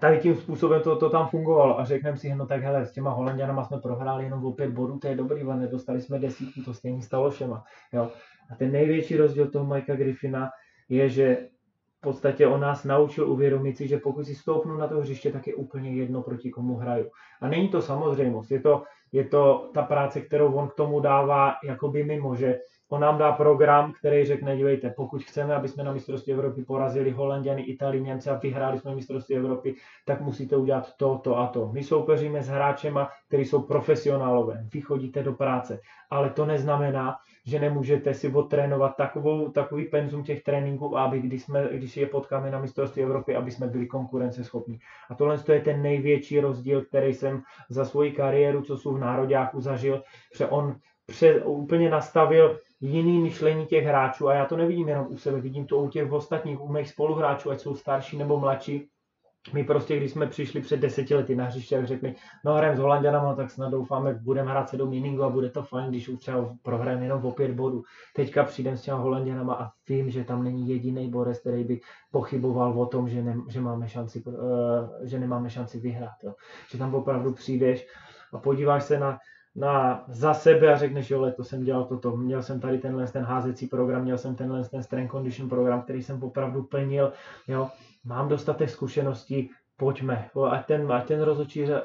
tady tím způsobem to, to tam fungovalo a řekneme si, no tak hele, s těma Holanděnama jsme prohráli jenom o pět bodů, to je dobrý, ale nedostali jsme desítku, to stejně stalo všema. Jo. A ten největší rozdíl toho Mikea Griffina je, že v podstatě on nás naučil uvědomit si, že pokud si stoupnu na to hřiště, tak je úplně jedno, proti komu hraju. A není to samozřejmost, je to, je to ta práce, kterou on k tomu dává jakoby mimo, že on nám dá program, který řekne, dívejte, pokud chceme, aby jsme na mistrovství Evropy porazili Holanděny, Italii, Němce a vyhráli jsme mistrovství Evropy, tak musíte udělat to, to a to. My soupeříme s hráčema, kteří jsou profesionálové, vy chodíte do práce, ale to neznamená, že nemůžete si odtrénovat takovou, takový penzum těch tréninků, aby když, jsme, když je potkáme na mistrovství Evropy, aby jsme byli konkurenceschopní. A tohle je ten největší rozdíl, který jsem za svoji kariéru, co jsou v Nároďáku zažil, že on pře, úplně nastavil jiný myšlení těch hráčů a já to nevidím jenom u sebe, vidím to u těch ostatních, u mých spoluhráčů, ať jsou starší nebo mladší, my prostě, když jsme přišli před deseti lety na hřiště, jak řekli, no hrajeme s Holanděnama, tak snad doufáme, budeme hrát sedm inningu a bude to fajn, když už třeba prohrajeme jenom o pět bodů. Teďka přijdem s těma Holanděnama a vím, že tam není jediný Borec, který by pochyboval o tom, že, ne, že, máme šanci, uh, že nemáme šanci vyhrát. Jo. Že tam opravdu přijdeš a podíváš se na, na za sebe a řekneš, jo, to jsem dělal toto, měl jsem tady tenhle ten házecí program, měl jsem tenhle ten strength condition program, který jsem opravdu plnil, jo, mám dostatek zkušeností, pojďme, ať ten, ať ten rozhodčí eh,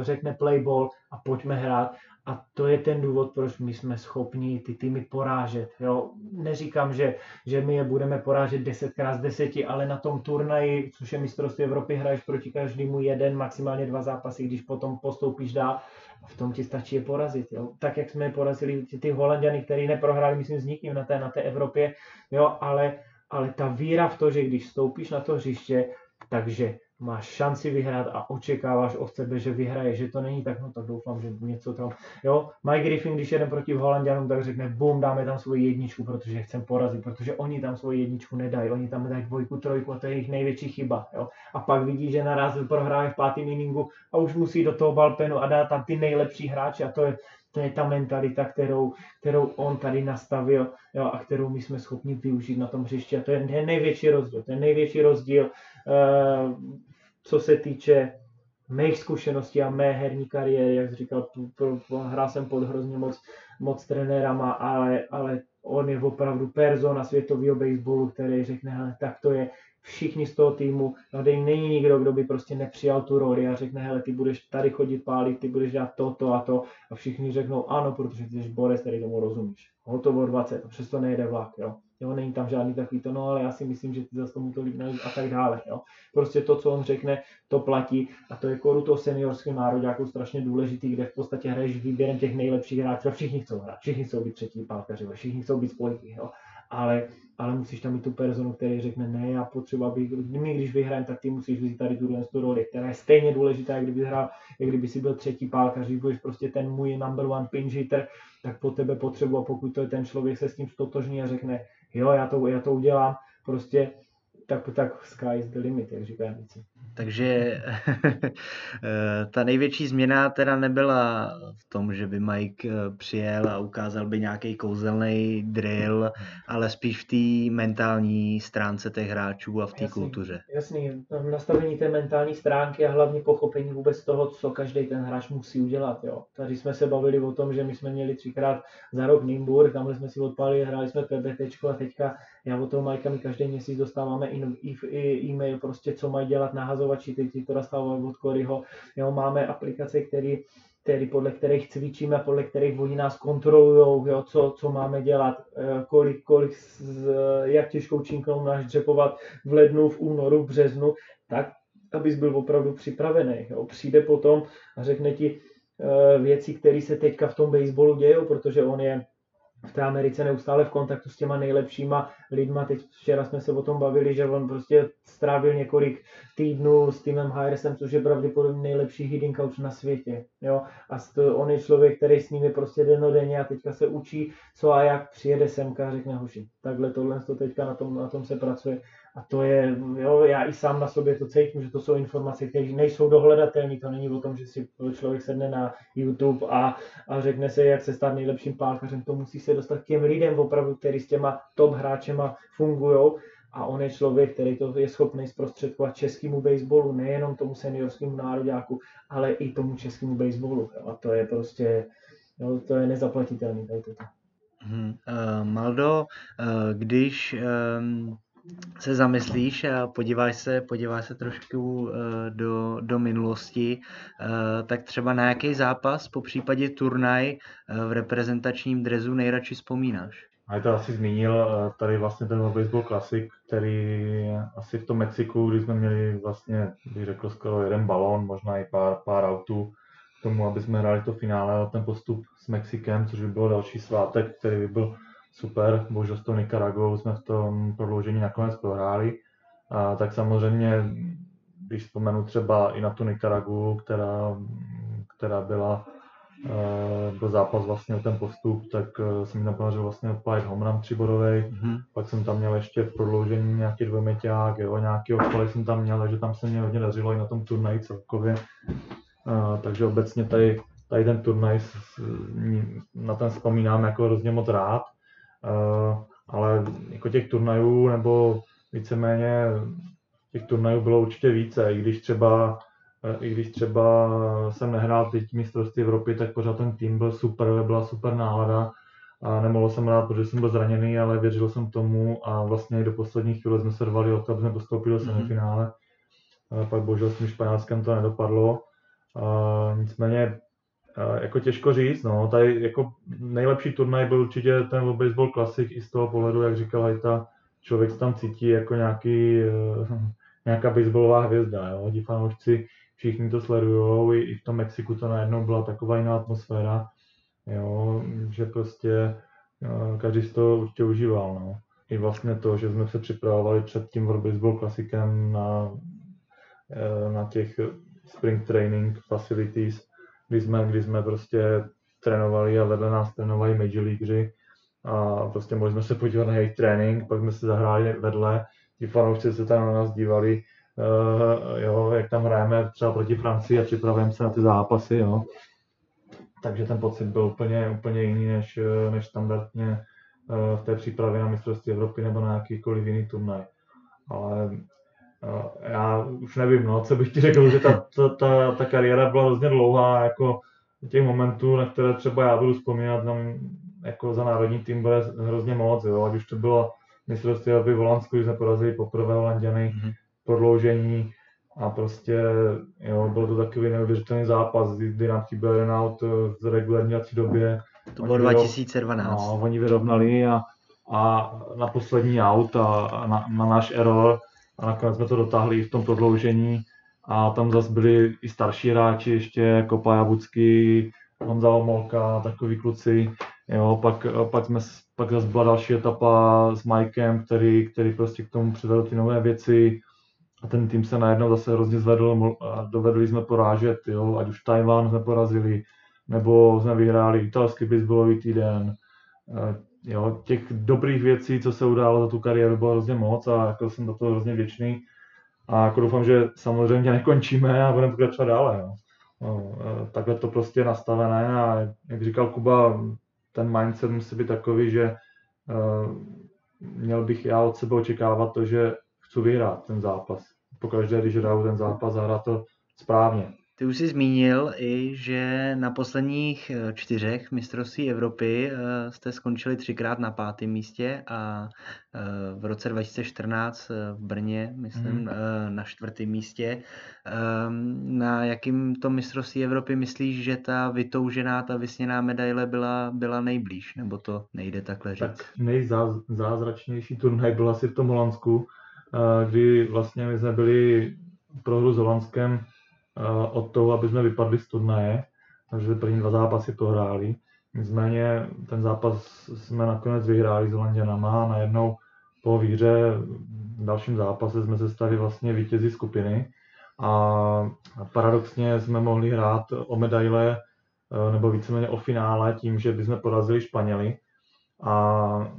řekne play ball a pojďme hrát. A to je ten důvod, proč my jsme schopni ty týmy porážet. Jo? Neříkám, že, že my je budeme porážet 10 z 10, ale na tom turnaji, což je mistrovství Evropy, hraješ proti každému jeden, maximálně dva zápasy, když potom postoupíš dál, v tom ti stačí je porazit. Jo? Tak, jak jsme je porazili ty, ty Holanděny, který neprohráli, myslím, s nikým na té, na té Evropě, jo? Ale, ale ta víra v to, že když vstoupíš na to hřiště, takže máš šanci vyhrát a očekáváš od sebe, že vyhraje, že to není tak, no tak doufám, že něco tam, jo, Mike Griffin, když jede proti Holandianům, tak řekne, bum, dáme tam svoji jedničku, protože chcem porazit, protože oni tam svoji jedničku nedají, oni tam dají dvojku, trojku a to je jejich největší chyba, jo, a pak vidí, že naraz prohrávají v pátém inningu a už musí do toho balpenu a dát tam ty nejlepší hráče a to je, to je ta mentalita, kterou, kterou on tady nastavil jo, a kterou my jsme schopni využít na tom hřišti. A to je největší rozdíl. To je největší rozdíl, uh, co se týče mých zkušeností a mé herní kariéry, jak jsi říkal, hrál jsem pod hrozně moc, moc trenérama, ale, ale on je opravdu persona světového baseballu, který řekne, tak to je, všichni z toho týmu, tady není nikdo, kdo by prostě nepřijal tu roli a řekne, hele, ty budeš tady chodit pálit, ty budeš dělat to, to a to a všichni řeknou ano, protože ty jsi Boris, který tomu rozumíš. Hotovo 20, a přesto nejde vlak, jo. Jo, není tam žádný takový to, no ale já si myslím, že ty zase tomu tolik nelíbí a tak dále. Jo. Prostě to, co on řekne, to platí a to je koru toho seniorského národu jako strašně důležitý, kde v podstatě hraješ výběrem těch nejlepších hráčů a všichni chcou hrát, všichni chcou být třetí pálkaři, všichni chcou být spojky, jo. Ale ale musíš tam mít tu personu, který řekne, ne, já potřebuji, aby my když vyhrajeme, tak ty musíš vzít tady tuhle tu roli, která je stejně důležitá, jak kdyby hrál, jak kdyby si byl třetí pálkař, když budeš prostě ten můj number one pinch hitter, tak po tebe potřebuji, pokud to je ten člověk se s tím stotožní a řekne, jo, já to, já to udělám, prostě tak, tak sky is the limit, jak říkají víci. Takže ta největší změna teda nebyla v tom, že by Mike eh, přijel a ukázal by nějaký kouzelný drill, ale spíš v té mentální stránce těch hráčů a v té kultuře. Jasný, nastavení té mentální stránky a hlavně pochopení vůbec toho, co každý ten hráč musí udělat. Jo. Tady jsme se bavili o tom, že my jsme měli třikrát za rok Nimburg, tamhle jsme si odpali, hráli jsme PBT a teďka já od toho Majka my každý měsíc dostáváme e-mail, prostě co mají dělat nahazovači, teď to dostáváme od Koryho, jo, máme aplikace, které který, podle kterých cvičíme, podle kterých oni nás kontrolují, co, co máme dělat, eh, kolik, kolik, jak těžkou činkou náš dřepovat v lednu, v únoru, v březnu, tak, abys byl opravdu připravený. Jo. Přijde potom a řekne ti uh, věci, které se teďka v tom baseballu dějí, protože on je v té Americe neustále v kontaktu s těma nejlepšíma lidma. Teď včera jsme se o tom bavili, že on prostě strávil několik týdnů s týmem Hairsem, což je pravděpodobně nejlepší hitting coach na světě. Jo? A on je člověk, který s je prostě denodenně a teďka se učí, co a jak přijede semka a řekne hoši. Takhle tohle to teďka na tom, na tom se pracuje a to je, jo, já i sám na sobě to cítím, že to jsou informace, které nejsou dohledatelné. To není o tom, že si člověk sedne na YouTube a, a řekne se, jak se stát nejlepším pálkařem. To musí se dostat k těm lidem opravdu, který s těma top hráčema fungují. A on je člověk, který to je schopný zprostředkovat českému baseballu, nejenom tomu seniorskému nároďáku, ale i tomu českému baseballu. A to je prostě, jo, to je nezaplatitelné. Hmm, uh, Maldo, uh, když um se zamyslíš a podíváš se, podíváš se trošku eh, do, do minulosti, eh, tak třeba na jaký zápas, po případě turnaj eh, v reprezentačním drezu nejradši vzpomínáš? A to asi zmínil tady vlastně ten Baseball Classic, který asi v tom Mexiku, kdy jsme měli vlastně, bych řekl, skoro jeden balón, možná i pár, pár autů k tomu, aby jsme hráli to finále a ten postup s Mexikem, což by byl další svátek, který by byl super, bohužel s tou Nicaragou jsme v tom prodloužení nakonec prohráli. A, tak samozřejmě, když vzpomenu třeba i na tu Nicaragu, která, která byla uh, byl zápas vlastně o ten postup, tak uh, se mi napodařilo vlastně odpálit home run třibodovej, mm-hmm. pak jsem tam měl ještě v prodloužení nějaký dvojmeťák, jo, nějaký odpaly jsem tam měl, takže tam se mě hodně dařilo i na tom turnaji celkově. Uh, takže obecně tady, tady ten turnaj na ten vzpomínám jako hrozně moc rád. Ale jako těch turnajů nebo víceméně těch turnajů bylo určitě více, i když třeba i když třeba jsem nehrál teď mistrovství Evropy, tak pořád ten tým byl super, byla super nálada a nemohl jsem rád, protože jsem byl zraněný, ale věřil jsem tomu a vlastně i do posledních chvíle jsme se rvali o to, aby jsme postoupili do mhm. semifinále. Mm-hmm. Pak bohužel s tím Španělskem to nedopadlo. A nicméně jako těžko říct, no, tady jako nejlepší turnaj byl určitě ten Baseball Classic i z toho pohledu, jak říkal Hajta, člověk se tam cítí jako nějaký, uh, nějaká baseballová hvězda, jo, ti fanoušci všichni to sledují, i v tom Mexiku to najednou byla taková jiná atmosféra, jo, že prostě uh, každý z toho určitě užíval, no. I vlastně to, že jsme se připravovali před tím World Baseball Classicem na, uh, na těch spring training facilities, kdy jsme, kdy jsme prostě trénovali a vedle nás trénovali major leagueři a prostě mohli jsme se podívat na jejich trénink, pak jsme se zahráli vedle, ti fanoušci se tam na nás dívali, uh, jo, jak tam hrajeme třeba proti Francii a připravujeme se na ty zápasy, jo. Takže ten pocit byl úplně, úplně jiný než, než standardně uh, v té přípravě na mistrovství Evropy nebo na jakýkoliv jiný turnaj. Ale já už nevím, no, co bych ti řekl, že ta, ta, ta, ta kariéra byla hrozně dlouhá, jako těch momentů, na které třeba já budu vzpomínat, tam jako za národní tým bude hrozně moc, jo, ať už to bylo mistrovství Evropy v Holandsku, když jsme porazili poprvé Holanděny, mm-hmm. prodloužení a prostě, jo, byl to takový neuvěřitelný zápas, kdy nám chyběl jeden aut v regulární době. To bylo 2012. No, oni vyrovnali a, a na poslední aut a na, na náš error a nakonec jsme to dotáhli v tom prodloužení a tam zase byli i starší hráči, ještě jako Pajabucký, Honza Omolka, takový kluci. Jo, pak, pak, jsme, pak zase byla další etapa s Mikem, který, který prostě k tomu přivedl ty nové věci a ten tým se najednou zase hrozně zvedl a dovedli jsme porážet, jo, ať už Tajván jsme porazili, nebo jsme vyhráli italský baseballový týden, Jo, těch dobrých věcí, co se událo za tu kariéru, bylo hrozně moc a jako jsem za to hrozně vděčný. A jako doufám, že samozřejmě nekončíme a budeme pokračovat dále. Jo. No, e, takhle to prostě je nastavené a jak říkal Kuba, ten mindset musí být takový, že uh, měl bych já od sebe očekávat to, že chci vyhrát ten zápas. Pokaždé, když hraju ten zápas, zahrát to správně. Ty už jsi zmínil i, že na posledních eh, čtyřech mistrovství Evropy eh, jste skončili třikrát na pátém místě a eh, v roce 2014 v Brně, myslím, mm. na čtvrtém místě. Ehm, na jakým to mistrovství Evropy myslíš, že ta vytoužená, ta vysněná medaile byla, byla nejblíž, nebo to nejde takhle říct? Tak nejzázračnější turnaj byl asi v tom Holandsku, kdy vlastně my jsme byli pro hru s Holandskem od toho, aby jsme vypadli z turnaje, takže první dva zápasy prohráli. Nicméně ten zápas jsme nakonec vyhráli s Holanděnama a najednou po výhře v dalším zápase jsme se stali vlastně vítězi skupiny a paradoxně jsme mohli hrát o medaile e, nebo víceméně o finále tím, že bychom porazili Španěli a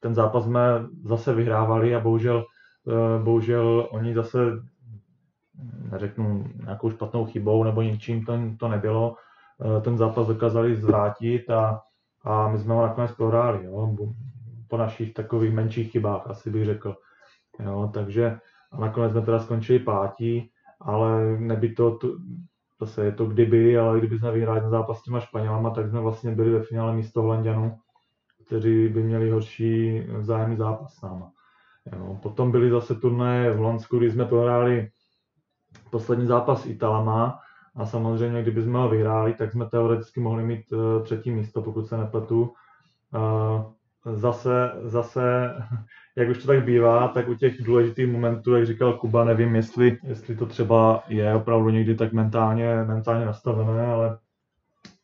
ten zápas jsme zase vyhrávali a bohužel, e, bohužel oni zase neřeknu nějakou špatnou chybou nebo něčím, to, to nebylo. Eh, ten zápas dokázali zvrátit a, a my jsme ho nakonec prohráli, jo, po našich takových menších chybách, asi bych řekl. Jo, takže a nakonec jsme teda skončili pátí, ale neby to, to zase je to kdyby, ale kdyby jsme vyhráli ten zápas s těma Španělama, tak jsme vlastně byli ve finále místo Holandianů, kteří by měli horší vzájemný zápas s náma. Jo. Potom byly zase turnaje v Holandsku, kdy jsme prohráli poslední zápas Italama. A samozřejmě, kdyby jsme ho vyhráli, tak jsme teoreticky mohli mít uh, třetí místo, pokud se nepletu. Zase, zase, jak už to tak bývá, tak u těch důležitých momentů, jak říkal Kuba, nevím, jestli, jestli to třeba je opravdu někdy tak mentálně, mentálně nastavené, ale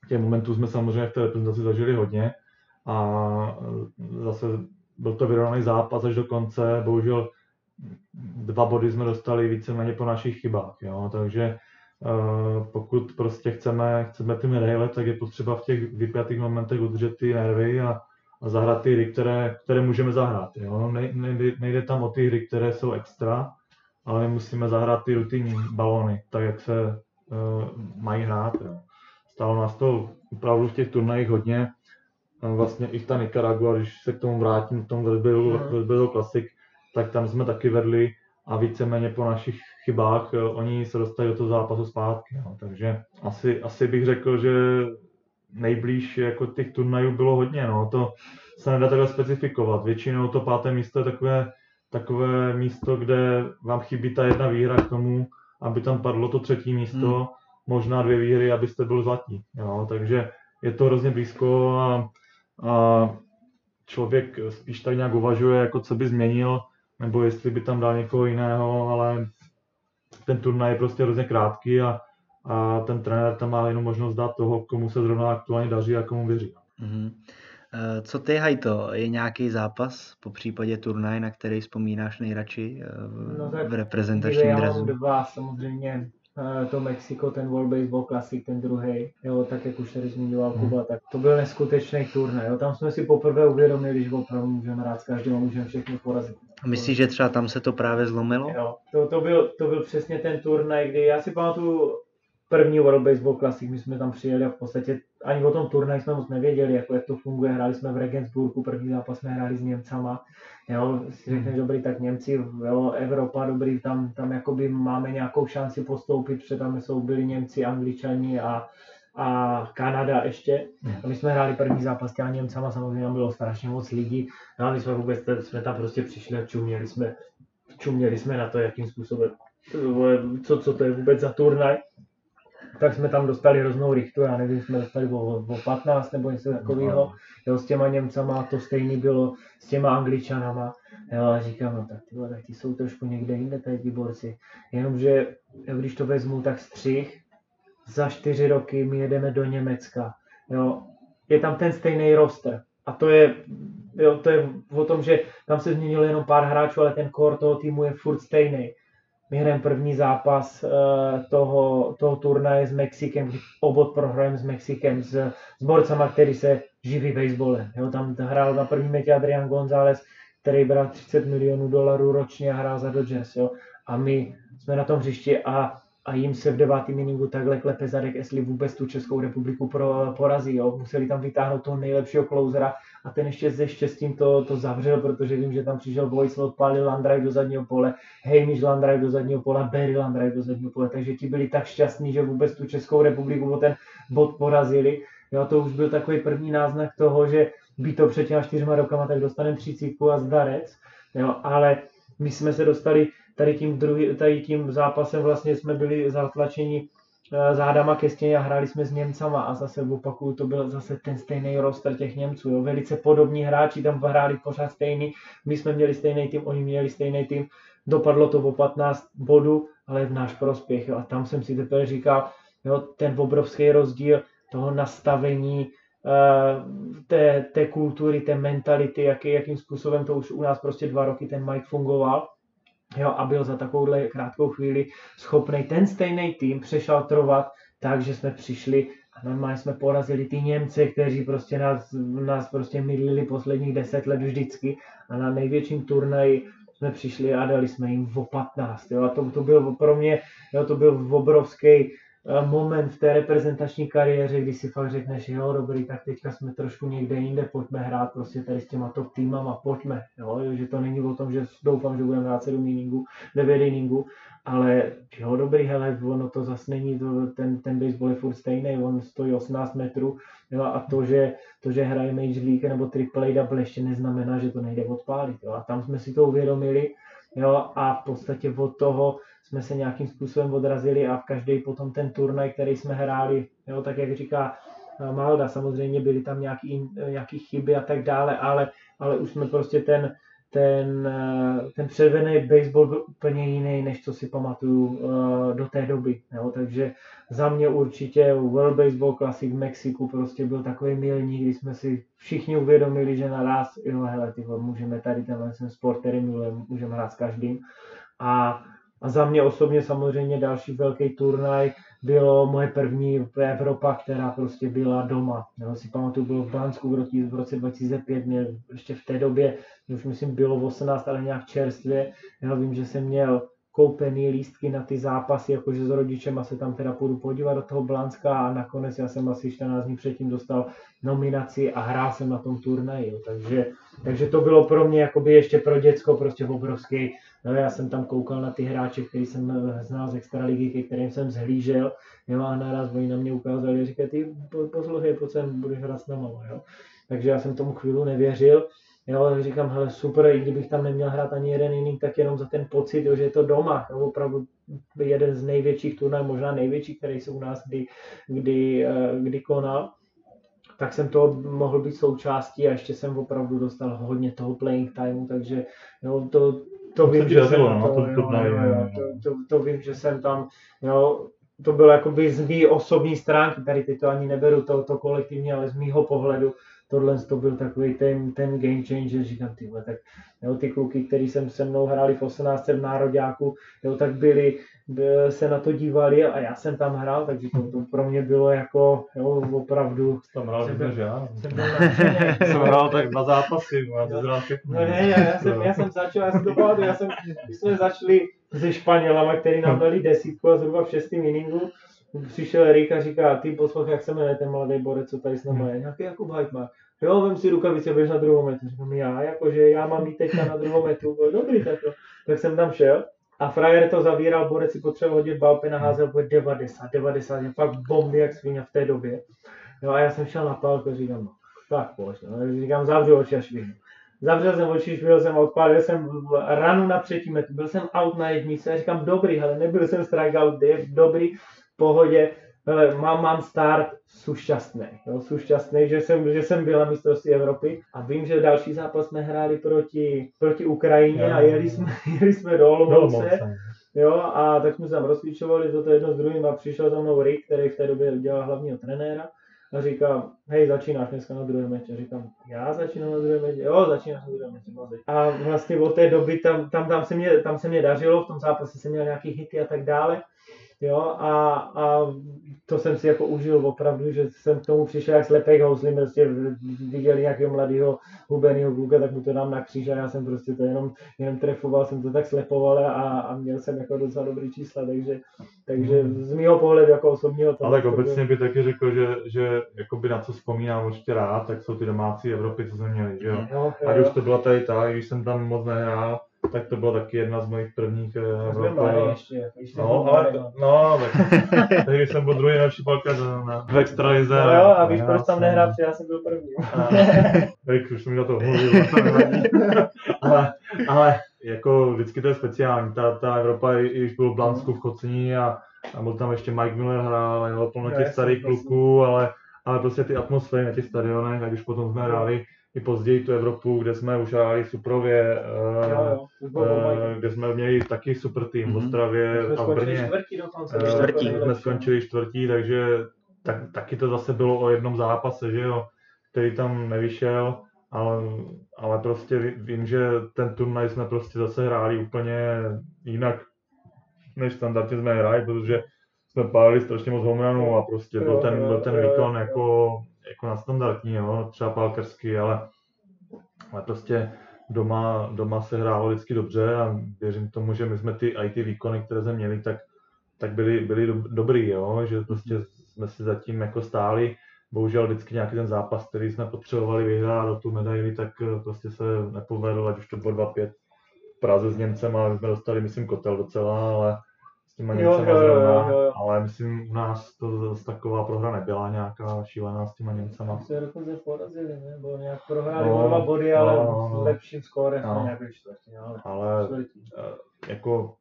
těch momentů jsme samozřejmě v té reprezentaci zažili hodně. A zase byl to vyrovnaný zápas až do konce, bohužel dva body jsme dostali víceméně po našich chybách, jo? takže uh, pokud prostě chceme, chceme ty medaile, tak je potřeba v těch vypjatých momentech udržet ty nervy a, a zahrát ty hry, které, které můžeme zahrát. Jo? Nejde, nejde tam o ty hry, které jsou extra, ale my musíme zahrát ty rutinní balony, tak jak se uh, mají hrát. Jo? Stalo nás to opravdu v těch turnajích hodně. Vlastně i ta Nicaragua, když se k tomu vrátím, k tomu Vesbělu mm. Classic, tak tam jsme taky vedli a víceméně po našich chybách eh, oni se dostali do toho zápasu zpátky. No. Takže asi, asi bych řekl, že nejblíž jako těch turnajů bylo hodně. No. To se nedá takhle specifikovat. Většinou to páté místo je takové, takové místo, kde vám chybí ta jedna výhra k tomu, aby tam padlo to třetí místo, hmm. možná dvě výhry, abyste byl zlatí. Jo. Takže je to hrozně blízko a, a člověk spíš tak nějak uvažuje, jako co by změnil, nebo jestli by tam dal někoho jiného, ale ten turnaj je prostě hrozně krátký a, a ten trenér tam má jenom možnost dát toho, komu se zrovna aktuálně daří a komu věří. Mm-hmm. Co ty, Hajto, je nějaký zápas, po případě turnaj, na který vzpomínáš nejradši eh, v, no v reprezentačním dresu? dva, samozřejmě to Mexiko, ten World Baseball Classic, ten druhý, jo, tak jak už tady zmiňoval hmm. Kuba, tak to byl neskutečný turnaj, jo, tam jsme si poprvé uvědomili, že opravdu můžeme hrát s každým a můžeme všechny porazit. Myslíš, že třeba tam se to právě zlomilo? Jo, to, to, byl, to byl přesně ten turnaj, kdy já si pamatuju první World Baseball Classic, my jsme tam přijeli a v podstatě ani o tom turnaji jsme moc nevěděli, jako jak to funguje. Hráli jsme v Regensburgu, první zápas jsme hráli s Němcama. Jo, si řekneš, mhm. dobrý, tak Němci, jo, Evropa, dobrý, tam, tam jakoby máme nějakou šanci postoupit, protože tam jsou byli Němci, Angličani a, a Kanada ještě. A my jsme hráli první zápas těma Němcama, samozřejmě tam bylo strašně moc lidí. No a my jsme vůbec, jsme tam prostě přišli a čuměli jsme, čuměli jsme na to, jakým způsobem, co, co to je vůbec za turnaj tak jsme tam dostali hroznou rychtu, já nevím, jsme dostali o, o 15 nebo něco takového, jo, s těma Němcama to stejný bylo s těma Angličanama, jo, a říkám, no tak ty, tak ty jsou trošku někde jinde, tady ty borci, jenomže když to vezmu, tak střih, za čtyři roky my jedeme do Německa, jo, je tam ten stejný roster, a to je, jo, to je o tom, že tam se změnilo jenom pár hráčů, ale ten core toho týmu je furt stejný my hrajeme první zápas uh, toho, toho turnaje s Mexikem, obod prohrajeme s Mexikem, s, s borcama, který se živí baseballem. Jo, tam hrál na první metě Adrian González, který bral 30 milionů dolarů ročně a hrál za Dodgers. Jo. A my jsme na tom hřišti a, a jim se v devátém inningu takhle klepe zadek, jestli vůbec tu Českou republiku pro, porazí. Jo. Museli tam vytáhnout toho nejlepšího closera a ten ještě se štěstím to, to zavřel, protože vím, že tam přišel Boyce, odpálil Landrive do zadního pole, Hamish Landrive do zadního pole, Barry Landrive do zadního pole, takže ti byli tak šťastní, že vůbec tu Českou republiku o ten bod porazili. Jo, to už byl takový první náznak toho, že by to před těma čtyřma rokama, tak dostaneme třicítku a zdarec, jo, ale my jsme se dostali tady tím, druhý, tady tím zápasem vlastně jsme byli zatlačeni zádama ke stěně a hráli jsme s Němcama a zase opakuju, to byl zase ten stejný roster těch Němců, jo. velice podobní hráči tam hráli pořád stejný, my jsme měli stejný tým, oni měli stejný tým, dopadlo to o 15 bodů, ale v náš prospěch jo. a tam jsem si teprve říkal, jo, ten obrovský rozdíl toho nastavení, uh, té, té kultury, té mentality, jaký, jakým způsobem to už u nás prostě dva roky ten Mike fungoval, jo, a byl za takovouhle krátkou chvíli schopný ten stejný tým přešaltrovat tak, že jsme přišli a normálně jsme porazili ty Němce, kteří prostě nás, nás prostě mydlili posledních deset let vždycky a na největším turnaji jsme přišli a dali jsme jim o 15. Jo. A to, to byl pro mě, jo, to byl obrovský moment v té reprezentační kariéře, kdy si fakt řekneš, jo, dobrý, tak teďka jsme trošku někde jinde, pojďme hrát prostě tady s těma top týmama, pojďme, jo, že to není o tom, že doufám, že budeme hrát 7 inningů, 9 inningů, ale jo, dobrý, hele, ono to zase není, to, ten, ten baseball je furt stejný, on stojí 18 metrů, jo, a to, že, to, že hraje Major League nebo AAA double ještě neznamená, že to nejde odpálit, jo, a tam jsme si to uvědomili, jo, a v podstatě od toho jsme se nějakým způsobem odrazili a v každý potom ten turnaj, který jsme hráli, jo, tak jak říká eh, Malda, samozřejmě byly tam nějaký, nějaký chyby a tak dále, ale, ale už jsme prostě ten, ten, eh, ten předvedený baseball byl úplně jiný, než co si pamatuju eh, do té doby. Jo? Takže za mě určitě World Baseball Classic v Mexiku prostě byl takový milník, kdy jsme si všichni uvědomili, že naraz, jo, hele, tyhle, můžeme tady tenhle ten sport, který můžeme hrát s každým. A, a za mě osobně samozřejmě další velký turnaj bylo moje první Evropa, která prostě byla doma. Já si pamatuju, bylo v Blansku v roce 2005, mě ještě v té době, už myslím bylo 18, ale nějak čerstvě. Já vím, že jsem měl koupený lístky na ty zápasy, jakože s rodičem a se tam teda půjdu podívat do toho Blanska a nakonec já jsem asi 14 dní předtím dostal nominaci a hrál jsem na tom turnaji. Takže, takže to bylo pro mě jakoby ještě pro děcko prostě obrovský. No, já jsem tam koukal na ty hráče, který jsem eh, znal z extraligy, ke kterým jsem zhlížel, jo, a naraz oni na mě ukázali, říkají, ty poslouchej, pojď sem, budeš hrát s náma, jo. Takže já jsem tomu chvíli nevěřil, Jo, říkám, hele, super, i kdybych tam neměl hrát ani jeden jiný, tak jenom za ten pocit, jo, že je to doma. Jo, opravdu jeden z největších turnajů, možná největší, který se u nás kdy, kdy, eh, kdy konal tak jsem to mohl být součástí a ještě jsem opravdu dostal hodně toho playing timeu, takže jo, to, to, vím, že jsem no, to, to, to, to, to, to, vím, že jsem tam, jo, to bylo jakoby z mý osobní stránky, tady ty to ani neberu, to, to kolektivně, ale z mýho pohledu, tohle to byl takový ten, ten game changer, říkám, tyhle, tak jo, ty kluky, který jsem se mnou hráli v 18. v Nároďáku, jo, tak byli, by, se na to dívali a já jsem tam hrál, takže to, to pro mě bylo jako, jo, opravdu. Tam hrál jsem byl, já. Jsem, byl jsem hrál tak dva zápasy, já to hrál všechno. No ne, já, já, jsem, já jsem začal, já jsem to já jsem, my jsme začali se Španělama, který nám dali desítku a zhruba v šestém inningu přišel Erik a říká, ty poslouchej, jak se jmenuje ten mladý borec, co tady s námi je, nějaký Jakub Hajtmar. Jo, vem si rukavice, běž na druhou metu. Říkám, já, jakože já mám jít teďka na druhou metu. Dobrý, tak, to. tak jsem tam šel. A frajer to zavíral, borec si potřeboval hodit balpy, naházel bude 90, 90, je fakt bomby jak svině v té době. Jo, a já jsem šel na palku říkám, no, tak pojď, no. říkám, zavřu oči a švihnu. Zavřel jsem oči, švihl jsem, odpálil jsem ranu na třetí metu, byl jsem out na jednice říkám, dobrý, ale nebyl jsem strikeout, je dobrý, pohodě, hele, mám, mám start, jsou šťastný, jo, jsou šťastný, že jsem, že jsem byl na mistrovství Evropy a vím, že další zápas jsme hráli proti, proti Ukrajině jo. a jeli jsme, jeli jsme do Olomouce, jo, a tak jsme se tam rozklíčovali to jedno s druhým a přišel za mnou Rick, který v té době dělal hlavního trenéra a říká, hej, začínáš dneska na druhém meče. Říkám, já začínám na druhém meče, jo, začínáš na druhém meče, A vlastně od té doby tam, tam, tam, se mě, tam se mě dařilo, v tom zápase jsem měl nějaký hity a tak dále. Jo, a, a to jsem si jako užil opravdu, že jsem k tomu přišel jak slepej houslim, prostě viděli nějakého mladého hubeného kluka, tak mu to dám na kříž a já jsem prostě to jenom, jenom trefoval, jsem to tak slepoval a, a měl jsem jako docela dobrý čísla, takže, takže z mého pohledu jako osobního to... Ale tak obecně by taky řekl, že, že jakoby na co vzpomínám určitě rád, tak jsou ty domácí Evropy, co jsme měli, že jo. jo, jo. Ať už to byla tady ta, když jsem tam moc nehrál, tak to byla taky jedna z mojich prvních uh, ještě, no, ale, no, tak, tehdy jsem byl druhý nejlepší palka na, v extralize. No jo, a víš, proč tam nehrál, protože já jsem byl první. Tak už mi na to mluvil, ale, ale jako vždycky to je speciální, ta, ta Evropa, i když byl v Blansku v Chocení a, a byl tam ještě Mike Miller hrál, bylo plno těch starých kluků, ale, ale prostě ty atmosféry na těch stadionech, tak už potom jsme hráli i později tu Evropu, kde jsme už hráli Suprově, jo, jo, uh, kde jsme měli taky super tým mm-hmm. v mhm. Ostravě a v Brně. Čtvrtí, uh, čtvrtí. jsme skončili čtvrtí, takže tak, taky to zase bylo o jednom zápase, že jo, který tam nevyšel, ale, ale prostě vím, že ten turnaj jsme prostě zase hráli úplně jinak, než standardně jsme hráli, protože jsme pálili strašně moc homeranů a prostě byl ten, byl ten výkon jako jako na standardní, jo, třeba palkersky, ale, ale prostě doma, doma se hrálo vždycky dobře a věřím tomu, že my jsme ty IT výkony, které jsme měli, tak, tak byli, byli do, dobrý, jo, že prostě jsme si zatím jako stáli. Bohužel vždycky nějaký ten zápas, který jsme potřebovali vyhrát do tu medaili, tak eh, prostě se nepovedl, ať už to bylo 2-5 v Praze s Němcem, ale jsme dostali, myslím, kotel docela, ale těma Jo, jo, jo, jo, jo. ale myslím, u nás to zase taková prohra nebyla nějaká šílená s těma Němcema. Se dokonce porazili, ne? Nebo nějak prohráli No, dva body, ale no, no. s lepším skórem No. no. nějaké čtvrtině, ale Ale čtvrtí. eh, jako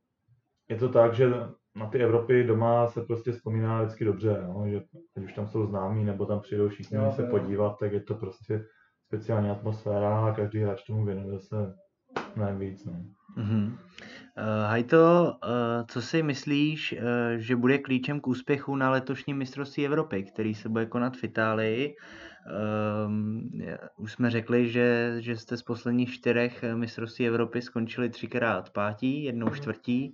je to tak, že na ty Evropy doma se prostě vzpomíná vždycky dobře, no, že ať už tam jsou známí, nebo tam přijdou všichni Jo, se jo. podívat, tak je to prostě speciální atmosféra a každý hráč tomu věnuje zase mnohem víc. No. Mhm. Uh, Hajto, uh, co si myslíš, uh, že bude klíčem k úspěchu na letošním mistrovství Evropy, který se bude konat v Itálii? Um, už jsme řekli, že, že jste z posledních čtyřech eh, mistrovství Evropy skončili třikrát pátí, jednou čtvrtí.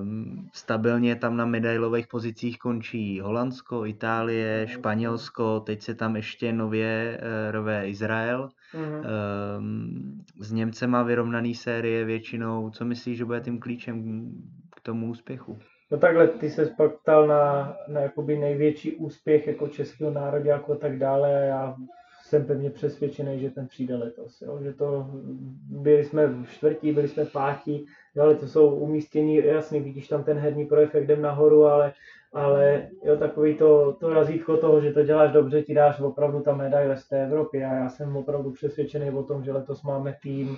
Um, stabilně tam na medailových pozicích končí Holandsko, Itálie, Španělsko, teď se tam ještě nově uh, rove Izrael. Mhm. Um, s Němcema vyrovnaný série většinou. Co myslíš, že bude tím klíčem k tomu úspěchu? No takhle, ty se pak ptal na, na jakoby největší úspěch jako českého nároďáku a tak dále a já jsem pevně přesvědčený, že ten přijde letos. Jo? Že to, byli jsme v čtvrtí, byli jsme pátí, jo, ale to jsou umístění, jasný, vidíš tam ten herní projev, jak jdem nahoru, ale, ale jo, takový to, to razítko toho, že to děláš dobře, ti dáš opravdu ta medaile z té Evropy a já jsem opravdu přesvědčený o tom, že letos máme tým,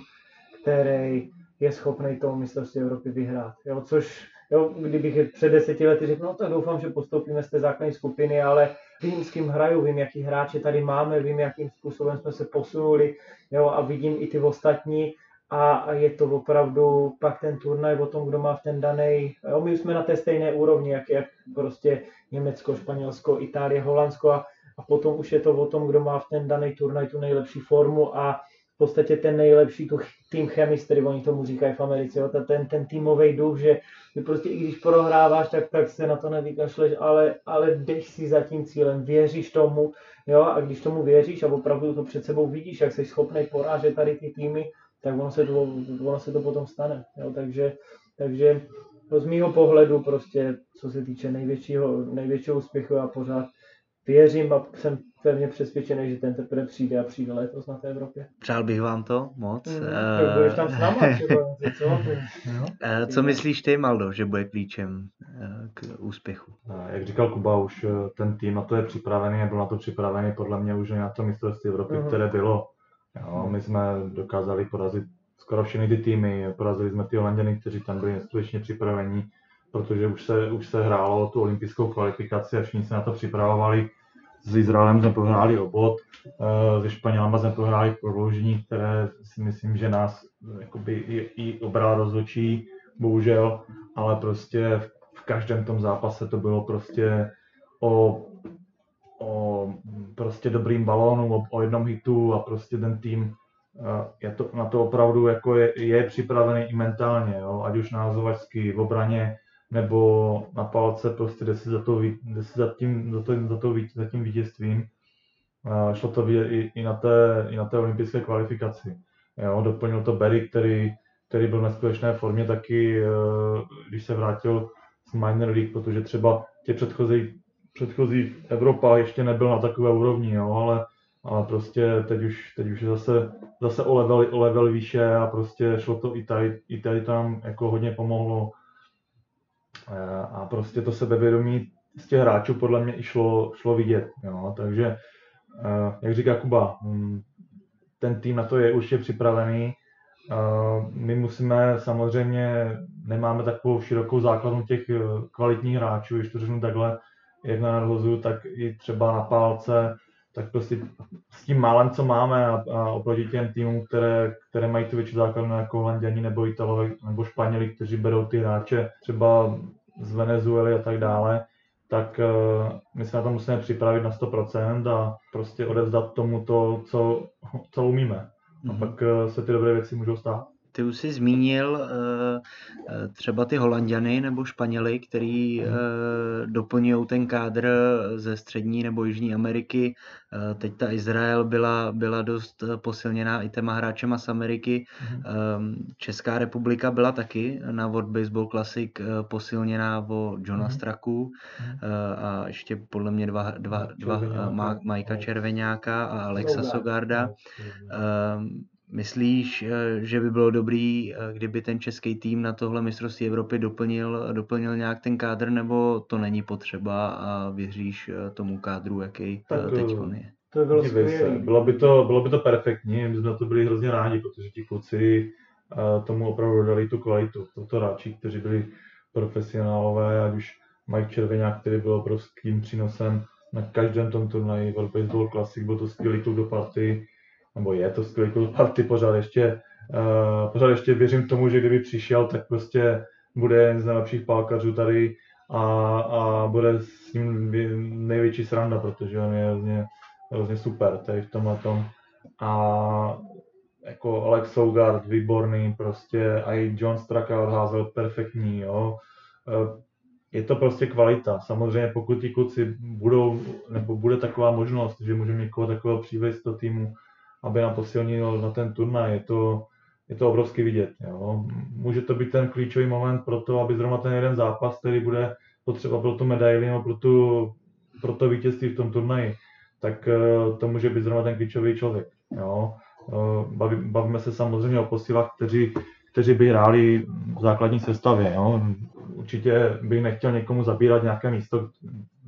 který je schopný to mistrovství Evropy vyhrát. Jo, což jo, kdybych před deseti lety řekl, no tak doufám, že postoupíme z té základní skupiny, ale vím, s kým hraju, vím, jaký hráče tady máme, vím, jakým způsobem jsme se posunuli jo, a vidím i ty ostatní a, je to opravdu pak ten turnaj o tom, kdo má v ten daný, jo, my jsme na té stejné úrovni, jak, jak prostě Německo, Španělsko, Itálie, Holandsko a, a potom už je to o tom, kdo má v ten daný turnaj tu nejlepší formu a v podstatě ten nejlepší tu tým chemistry, oni tomu říkají v Americe, jo, ten, ten týmový duch, že, že prostě i když prohráváš, tak, tak se na to nevykašleš, ale, ale jdeš si za tím cílem, věříš tomu, jo, a když tomu věříš a opravdu to před sebou vidíš, jak jsi schopný porážet tady ty týmy, tak ono se to, ono se to potom stane, jo, takže, takže z mýho pohledu prostě, co se týče největšího, největšího úspěchu, já pořád věřím a jsem pevně přesvědčený, že ten teprve přijde a přijde letos na té Evropě. Přál bych vám to moc. Mm, Eh, tak budeš tam s náma třeba, co? eh, Co myslíš ty, Maldo, že bude klíčem eh, k úspěchu? A Jak říkal Kuba, už eh, ten tým na to je připravený a byl na to připravený podle mě už na to mistrovství Evropy, Mhm. které bylo. Jo, my jsme dokázali porazit skoro všechny ty týmy, porazili jsme ty Holanděny, kteří tam byli neskutečně připravení, protože už se, už se hrálo tu olympijskou kvalifikaci a všichni se na to připravovali. S Izraelem jsme prohráli obod, eh, se Španělama jsme prohráli prodloužení, které si myslím, že nás eh, jakoby i, obral rozhodčí, bohužel, ale prostě v, v každém tom zápase to bylo prostě o, o prostě dobrým balónu, o, o jednom hitu a prostě ten tým eh, je to, na to opravdu jako je, je připravený i mentálně, jo? ať už názovačsky v obraně, nebo na palce, prostě jde si za, to, jde si za, tím, za, to, za, to, za tím vítězstvím. Eh, Šlo to vidět i, i, na té, i na té olympijské kvalifikaci. Jo? Doplnil to Berry, který, který byl v neskutečné formě taky, eh, když se vrátil z minor league, protože třeba tě předchozí, předchozí Evropa ještě nebyl na takové úrovni, jo? Ale, ale prostě teď už, teď už zase, zase o level, o level výše a prostě šlo to i tady, i tady tam jako hodně pomohlo. Eh, A prostě to sebevědomí z těch hráčů podle mě i šlo, šlo vidět. Jo? Takže, eh, jak říká Kuba, hm, ten tým na to je určitě připravený. Eh, My musíme samozřejmě, nemáme takovou širokou základnu těch kvalitních hráčů, když to řeknu takhle, jak na nadhozu, tak i třeba na pálce, tak prostě s tím málem, co máme a, a oproti těm týmům, které, které mají tu větší základnu jako Holanděni nebo Italové nebo Španěli, kteří berou ty hráče třeba z Venezuely a tak dále, tak uh, my se na to musíme připravit na 100% a prostě odevzdat tomu to, co, co umíme. A Mhm. pak uh, se ty dobré věci můžou stát. Ty už jsi zmínil uh, třeba ty Holanděny nebo Španěly, který uh, doplňují ten kádr ze střední nebo jižní Ameriky. Teď ta Izrael byla, byla dost posilněná i těma hráčema z Ameriky. Uh, Česká republika byla taky na World Baseball Classic posilněná o Johna Straku uh, a ještě podle mě dva, dva, dva, dva Majka Červeňáka a Alexa Sogarda. Myslíš, eh, že by bylo dobrý, eh, kdyby ten český tým na tohle mistrovství Evropy doplnil, doplnil nějak ten kádr, nebo to není potřeba a věříš eh, tomu kádru, jaký teď je? To by bylo skvělé. Bylo by to, bylo by to perfektní, my jsme to byli hrozně rádi, protože ti kluci tomu opravdu dali tu kvalitu. Toto hráči, kteří byli profesionálové, ať už Mike Červeňák, který byl obrovským přínosem na každém tom turnaji World Baseball Classic, byl to skvělý klub do party, nebo je to skvělý party, pořád ještě, uh, pořád ještě věřím tomu, že kdyby přišel, tak prostě bude jeden z nejlepších pálkařů tady a, a bude s ním největší sranda, protože on je hrozně, hrozně super tady v tomhle tom. A jako Alex Sougard, výborný, prostě a i John Straka odházel perfektní, jo. Eh, je to prostě kvalita. Samozřejmě pokud ti kluci budou, nebo bude taková možnost, že můžeme někoho takového přivést do týmu, aby nám posilnil na ten turnaj. Je to, je to obrovsky vidět. Jo. Může to být ten klíčový moment pro to, aby zrovna ten jeden zápas, který bude potřeba pro tu medaili nebo pro, tu, pro to vítězství v tom turnaji, tak eh, to může být zrovna ten klíčový člověk. Jo. Eh, baví, bavíme se samozřejmě o posilách, kteří, kteří by hráli v základní sestavě. Jo. Určitě bych nechtěl někomu zabírat nějaké místo,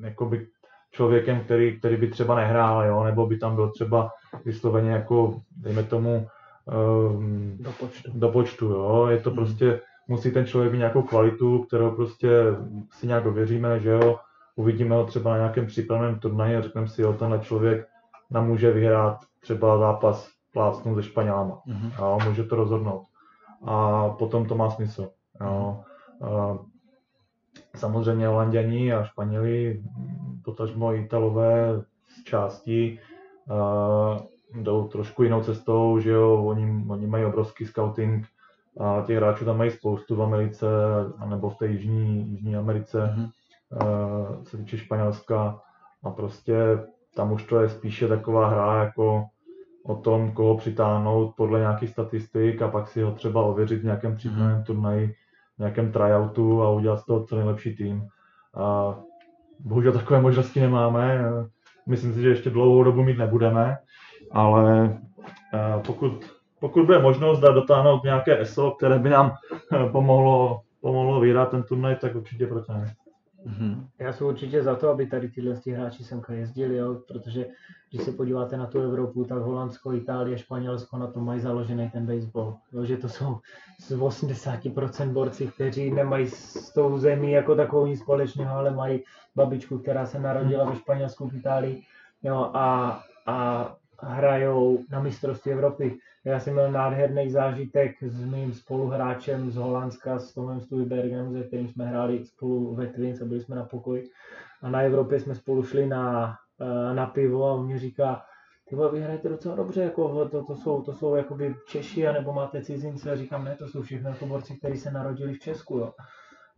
jako by člověkem, který, který by třeba nehrál, jo, nebo by tam byl třeba vysloveně jako, dejme tomu, um, do počtu. Do počtu jo. Je to hmm. prostě, musí ten člověk mít nějakou kvalitu, kterou prostě si nějak ověříme, že jo. Uvidíme ho třeba na nějakém přípravném turnaji a řekneme si, jo, tenhle člověk nám může vyhrát třeba zápas plácnu se Španělama. Mm-hmm. Jo, může to rozhodnout. A potom to má smysl. Jo. Mm-hmm. Samozřejmě Holanděni a Španěli, potažmo Italové z části jdou trošku jinou cestou, že jo, oni, oni mají obrovský scouting a těch hráčů tam mají spoustu v Americe, nebo v té Jižní, Jižní Americe, mm-hmm. uh, se týče Španělska a prostě tam už to je spíše taková hra jako o tom, koho přitáhnout podle nějakých statistik a pak si ho třeba ověřit v nějakém přípravném mm-hmm. turnaji, v nějakém tryoutu a udělat z toho co nejlepší tým. A bohužel takové možnosti nemáme. Myslím si, že ještě dlouhou dobu mít nebudeme, ale eh, pokud, pokud bude možnost dát dotáhnout nějaké ESO, které by nám eh, pomohlo, pomohlo vyhrát ten turnaj, tak určitě proto ne. Mm-hmm. Já jsem určitě za to, aby tady tyhle hráči semka jezdili, jo, protože když se podíváte na tu Evropu, tak Holandsko, Itálie, Španělsko na tom mají založený ten baseball. Jo, že to jsou z 80% borci, kteří nemají s tou zemí jako takovou nic společného, ale mají babičku, která se narodila ve Španělsku, v Itálii jo, a, a hrajou na mistrovství Evropy. Já jsem měl nádherný zážitek s mým spoluhráčem z Holandska, s Tomem Stuybergem, se kterým jsme hráli spolu ve Twins a byli jsme na pokoji. A na Evropě jsme spolu šli na, na pivo a on mě říká, ty vy hrajete docela dobře, jako to, to jsou, to jsou jakoby Češi, nebo máte cizince, a říkám, ne, to jsou všechno jako borci, kteří se narodili v Česku, jo.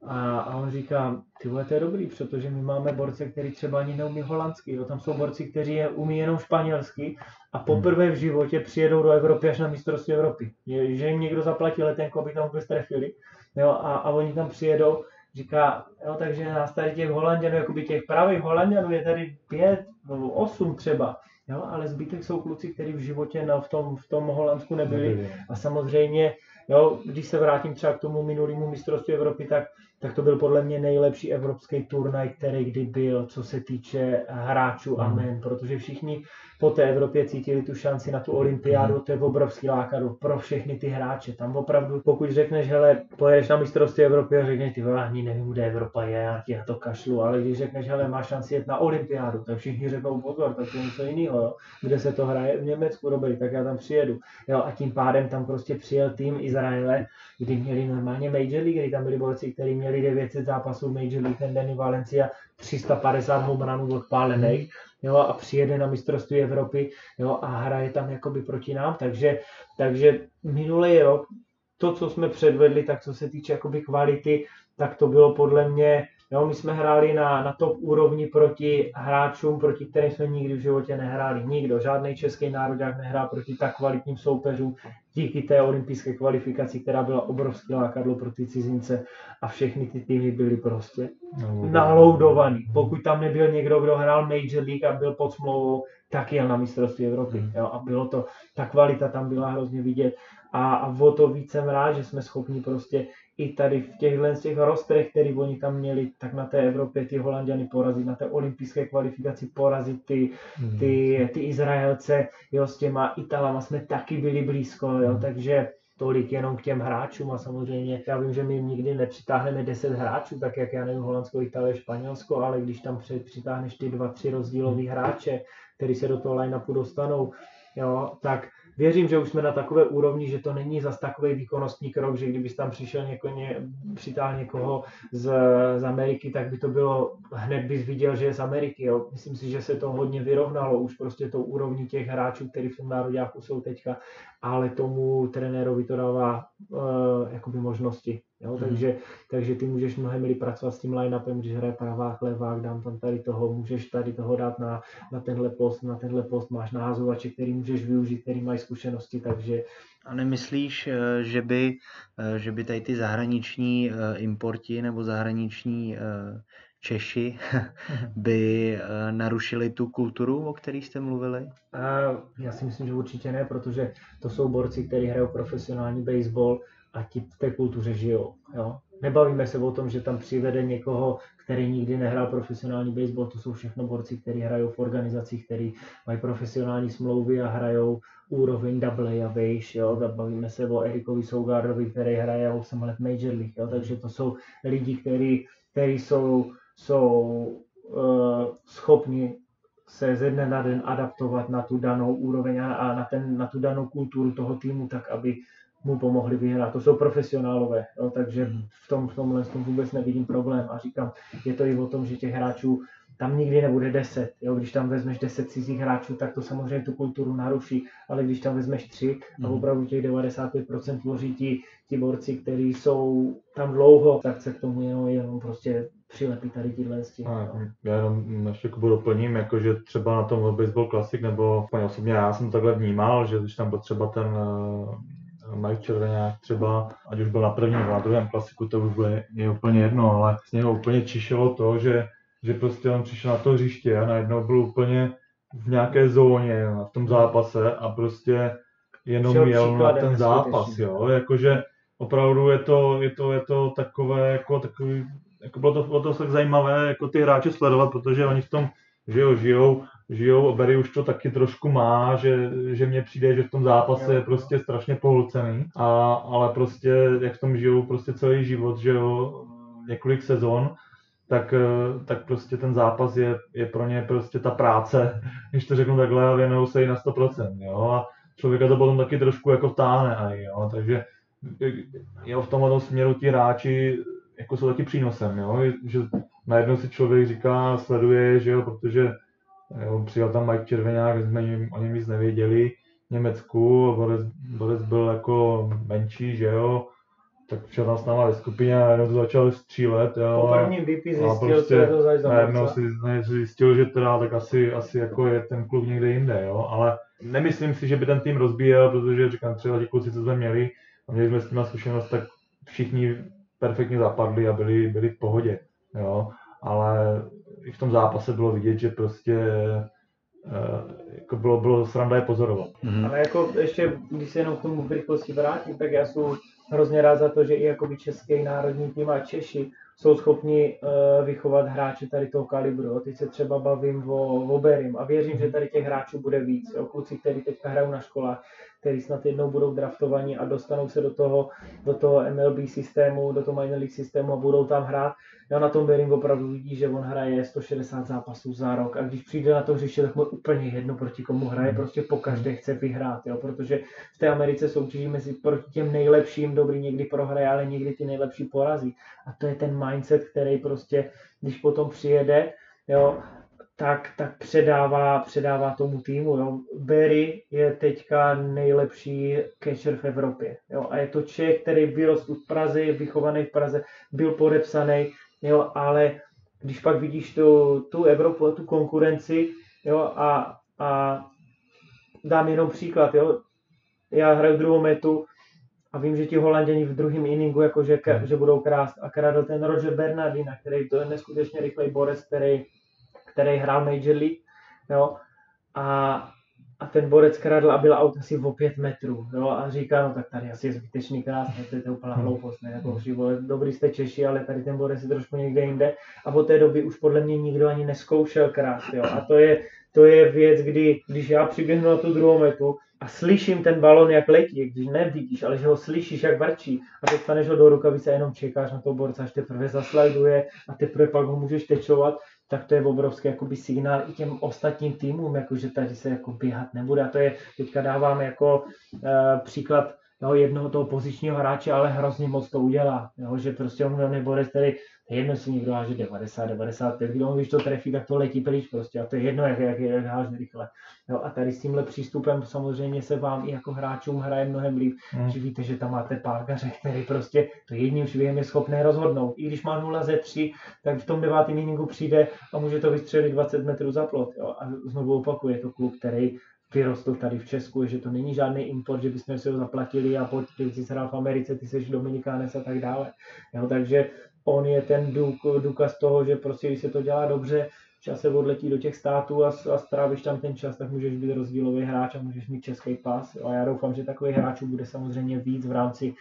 A, a on říká, ty vole, to je dobrý, protože my máme borce, který třeba ani neumí holandsky, jo. tam jsou borci, kteří je umí jenom španělsky a poprvé v životě přijedou do Evropy až na mistrovství Evropy. Je, že jim někdo zaplatí letenku, aby tam vůbec trefili, jo, a, a oni tam přijedou, říká, jo, takže nás tady těch Holanděnů, jakoby těch pravých Holanděnů je tady pět, nebo osm třeba, jo, ale zbytek jsou kluci, kteří v životě na, v, tom, v tom Holandsku nebyli. A samozřejmě, jo, když se vrátím třeba k tomu minulému mistrovství Evropy, tak tak to byl podle mě nejlepší evropský turnaj, který kdy byl, co se týče hráčů a hmm. men, protože všichni po té Evropě cítili tu šanci na tu olympiádu, hmm. to je obrovský lákadlo pro všechny ty hráče. Tam opravdu, pokud řekneš, hele, pojedeš na mistrovství Evropy a řekneš, ty ani nevím, kde Evropa je, já ti na to kašlu, ale když řekneš, hele, máš šanci jet na olympiádu, tak všichni řeknou, pozor, tak to je něco jiného, jo? kde se to hraje v Německu, dobrý, tak já tam přijedu. Jo, a tím pádem tam prostě přijel tým Izraele, kdy měli normálně Major League, kdy tam byli borci, kteří měli 900 zápasů Major League, ten Danny Valencia 350 home runů odpálených, jo, a přijede na mistrovství Evropy, jo, a hraje tam jakoby proti nám, takže, takže minulý rok to, co jsme předvedli, tak co se týče jakoby kvality, tak to bylo podle mě Jo, my jsme hráli na, na top úrovni proti hráčům, proti kterým jsme nikdy v životě nehráli. Nikdo, žádný český národák nehrál proti tak kvalitním soupeřům díky té olympijské kvalifikaci, která byla obrovské lákadlo pro ty cizince a všechny ty týmy byly prostě no, naloudovaný. Pokud tam nebyl někdo, kdo hrál Major League a byl pod smlouvou, tak jel na mistrovství Evropy. Hmm. Jo, a bylo to, ta kvalita tam byla hrozně vidět. A, a o to víc jsem rád, že jsme schopni prostě i tady v těchhle z těch rostrech, který oni tam měli, tak na té Evropě ty Holandiany porazit, na té olympijské kvalifikaci porazit ty, hmm. ty, ty Izraelce, jo, s těma Italama jsme taky byli blízko, jo, hmm. takže tolik jenom k těm hráčům a samozřejmě já vím, že my nikdy nepřitáhneme 10 hráčů, tak jak já nevím Holandsko, Itálie, Španělsko, ale když tam přitáhneš ty dva, tři rozdílový hráče, který se do toho line-upu dostanou, jo, tak věřím, že už jsme na takové úrovni, že to není zas takový výkonnostní krok, že kdybys tam přišel něko, ně, přitáhl někoho z, z Ameriky, tak by to bylo, hned bys viděl, že je z Ameriky. Jo. Myslím si, že se to hodně vyrovnalo už prostě tou úrovní těch hráčů, kteří v tom nároďáku jsou teďka, ale tomu trenérovi to dává uh, jakoby možnosti. Jo? Hmm. Takže, takže ty můžeš mnohem líp pracovat s tím line-upem, když hraje pravák, levák, dám tam tady toho, můžeš tady toho dát na, na tenhle post, na tenhle post máš názovače, který můžeš využít, který mají zkušenosti, takže a nemyslíš, eh, že by, eh, že by tady ty zahraniční importi nebo zahraniční Češi by narušili tu kulturu, o které jste mluvili? Já si myslím, že určitě ne, protože to jsou borci, kteří hrajou profesionální baseball a ti v té kultuře žijou. Jo? Nebavíme se o tom, že tam přivede někoho, který nikdy nehrál profesionální baseball, to jsou všechno borci, kteří hrajou v organizacích, kteří mají profesionální smlouvy a hrajou úroveň double a vejš, jo, bavíme se o Erikovi Sougardovi, který hraje 8 let Major League, jo, takže to jsou lidi, kteří, kteří jsou, jsou uh, schopni se ze dne na den adaptovat na tu danou úroveň a na, ten, na tu danou kulturu toho týmu, tak aby mu pomohli vyhrát. To jsou profesionálové, jo, takže hmm. v, tom, v tomhle tom vůbec nevidím problém. A říkám, je to i o tom, že těch hráčů tam nikdy nebude 10. Jo? Když tam vezmeš 10 cizích hráčů, tak to samozřejmě tu kulturu naruší, ale když tam vezmeš 3 a hmm. opravdu těch 95% tvoří ti, ti borci, kteří jsou tam dlouho, tak se k tomu jenom, jenom prostě přilepí tady tyhle z Já jenom ještě Kubu doplním, jako že třeba na tom Baseball Classic, nebo osobně já jsem takhle vnímal, že když tam byl třeba ten Mike Červeňák třeba, ať už byl na prvním nebo na druhém klasiku, to už bude, je úplně jedno, ale z něho úplně čišelo to, že, že prostě on přišel na to hřiště a najednou byl úplně v nějaké zóně v tom zápase a prostě jenom Všel jel na ten zápas, jo, jakože opravdu je to, je to, je to takové, jako takový, jako bylo to, bylo to tak zajímavé, jako ty hráče sledovat, protože oni v tom žijou, žijou žijou, Berry už to taky trošku má, že, že mně přijde, že v tom zápase je prostě strašně pohlcený, a, ale prostě jak v tom žijou prostě celý život, že jo, několik sezon, tak, tak prostě ten zápas je, je pro ně prostě ta práce, když to řeknu takhle, a věnují se i na 100%, jo, a člověka to potom taky trošku jako vtáhne, jo, takže jo, v tomhle směru ti hráči jako jsou taky přínosem, jo, že najednou si člověk říká, sleduje, že jo, protože Jo, přijel tam Mike Červeňák, jsme jim, o něm nic nevěděli v Německu, Boris, Boris byl jako menší, že jo, tak přišel tam s náma ve skupině a jenom to začal střílet. Jo, po prvním zjistil, prostě, co je to zač Najednou si zjistil, že teda tak asi, asi jako je ten klub někde jinde, jo, ale nemyslím si, že by ten tým rozbíjel, protože říkám, třeba ti kluci, co jsme měli, a měli jsme s tím zkušenost, tak všichni perfektně zapadli a byli, byli v pohodě, jo, ale i v tom zápase bylo vidět, že prostě uh, jako bylo, bylo sranda je pozorovat. Mm-hmm. Ale jako ještě, když se jenom k tomu v rychlosti vrátím, tak já jsem hrozně rád za to, že i jakoby český národní tým a Češi jsou schopni uh, vychovat hráče tady toho kalibru. Teď se třeba bavím o, o Berim a věřím, že tady těch hráčů bude víc. Jo. Kluci, kteří teďka hrajou na školách, kteří snad jednou budou draftovaní a dostanou se do toho, do toho MLB systému, do toho minor league systému a budou tam hrát. Já na tom Bering opravdu vidí, že on hraje 160 zápasů za rok a když přijde na to hřiště, tak mu úplně jedno proti komu hraje, prostě po každé chce vyhrát, jo, protože v té Americe soutěží mezi proti těm nejlepším, dobrý někdy prohraje, ale někdy ty nejlepší porazí. A to je ten mindset, který prostě, když potom přijede, jo, tak, tak předává, předává tomu týmu. Jo. Berry je teďka nejlepší catcher v Evropě. Jo. A je to Čech, který vyrostl v Praze, je vychovaný v Praze, byl podepsaný, jo, ale když pak vidíš tu, tu Evropu, tu konkurenci, jo, a, a dám jenom příklad, jo, já hraju druhou metu a vím, že ti holanděni v druhém inningu jakože, Hmm. že budou krást a kradl ten Roger Bernardina, který to je neskutečně rychlej borec, který, který hrál Major League, jo, a, a ten borec kradl a byl out asi o pět metrů, jo, a říká, no tak tady asi je zbytečný krás, ne, to je to úplná Hmm. hloupost, ne, jako vole, dobrý jste Češi, ale tady ten borec je trošku někde jinde a od té doby už podle mě nikdo ani neskoušel krást, jo, a to je, to je věc, kdy, když já přiběhnu na tu druhou metu a slyším ten balon, jak letí, když nevidíš, ale že ho slyšíš, jak vrčí a dostaneš ho do rukavice a jenom čekáš na toho borce, až teprve zaslajduje a teprve pak ho můžeš tečovat, tak to je obrovský jakoby signál i těm ostatním týmům, jako že tady se jako běhat nebude. A to je, teďka dávám jako uh, příklad jo, jednoho toho pozičního hráče, ale hrozně moc to udělá. Jo, že prostě on nebude je jedno, jestli někdo háže 90, 95, když on když to trefí, tak to letí pryč prostě a to je jedno, jak, jak, jak háže rychle. Jo, a tady s tímhle přístupem samozřejmě se vám i jako hráčům hraje mnohem líp, Hmm. že víte, že tam máte párkaře, který prostě to jedním švihem je schopný rozhodnout. I když má 0 ze 3, tak v tom devátém inningu přijde a může to vystřelit 20 metrů za plot. Jo. A znovu opakuje, je to klub, který vyrostl tady v Česku, že to není žádný import, že bychom si ho zaplatili a pojď, ty jsi hrál v Americe, ty jsi Dominikánec a tak dále. Jo, takže on je ten důk, důkaz toho, že prostě když se to dělá dobře, čas se odletí do těch států a, a strávíš tam ten čas, tak můžeš být rozdílový hráč a můžeš mít český pas. Jo. A já doufám, že takových hráčů bude samozřejmě víc v rámci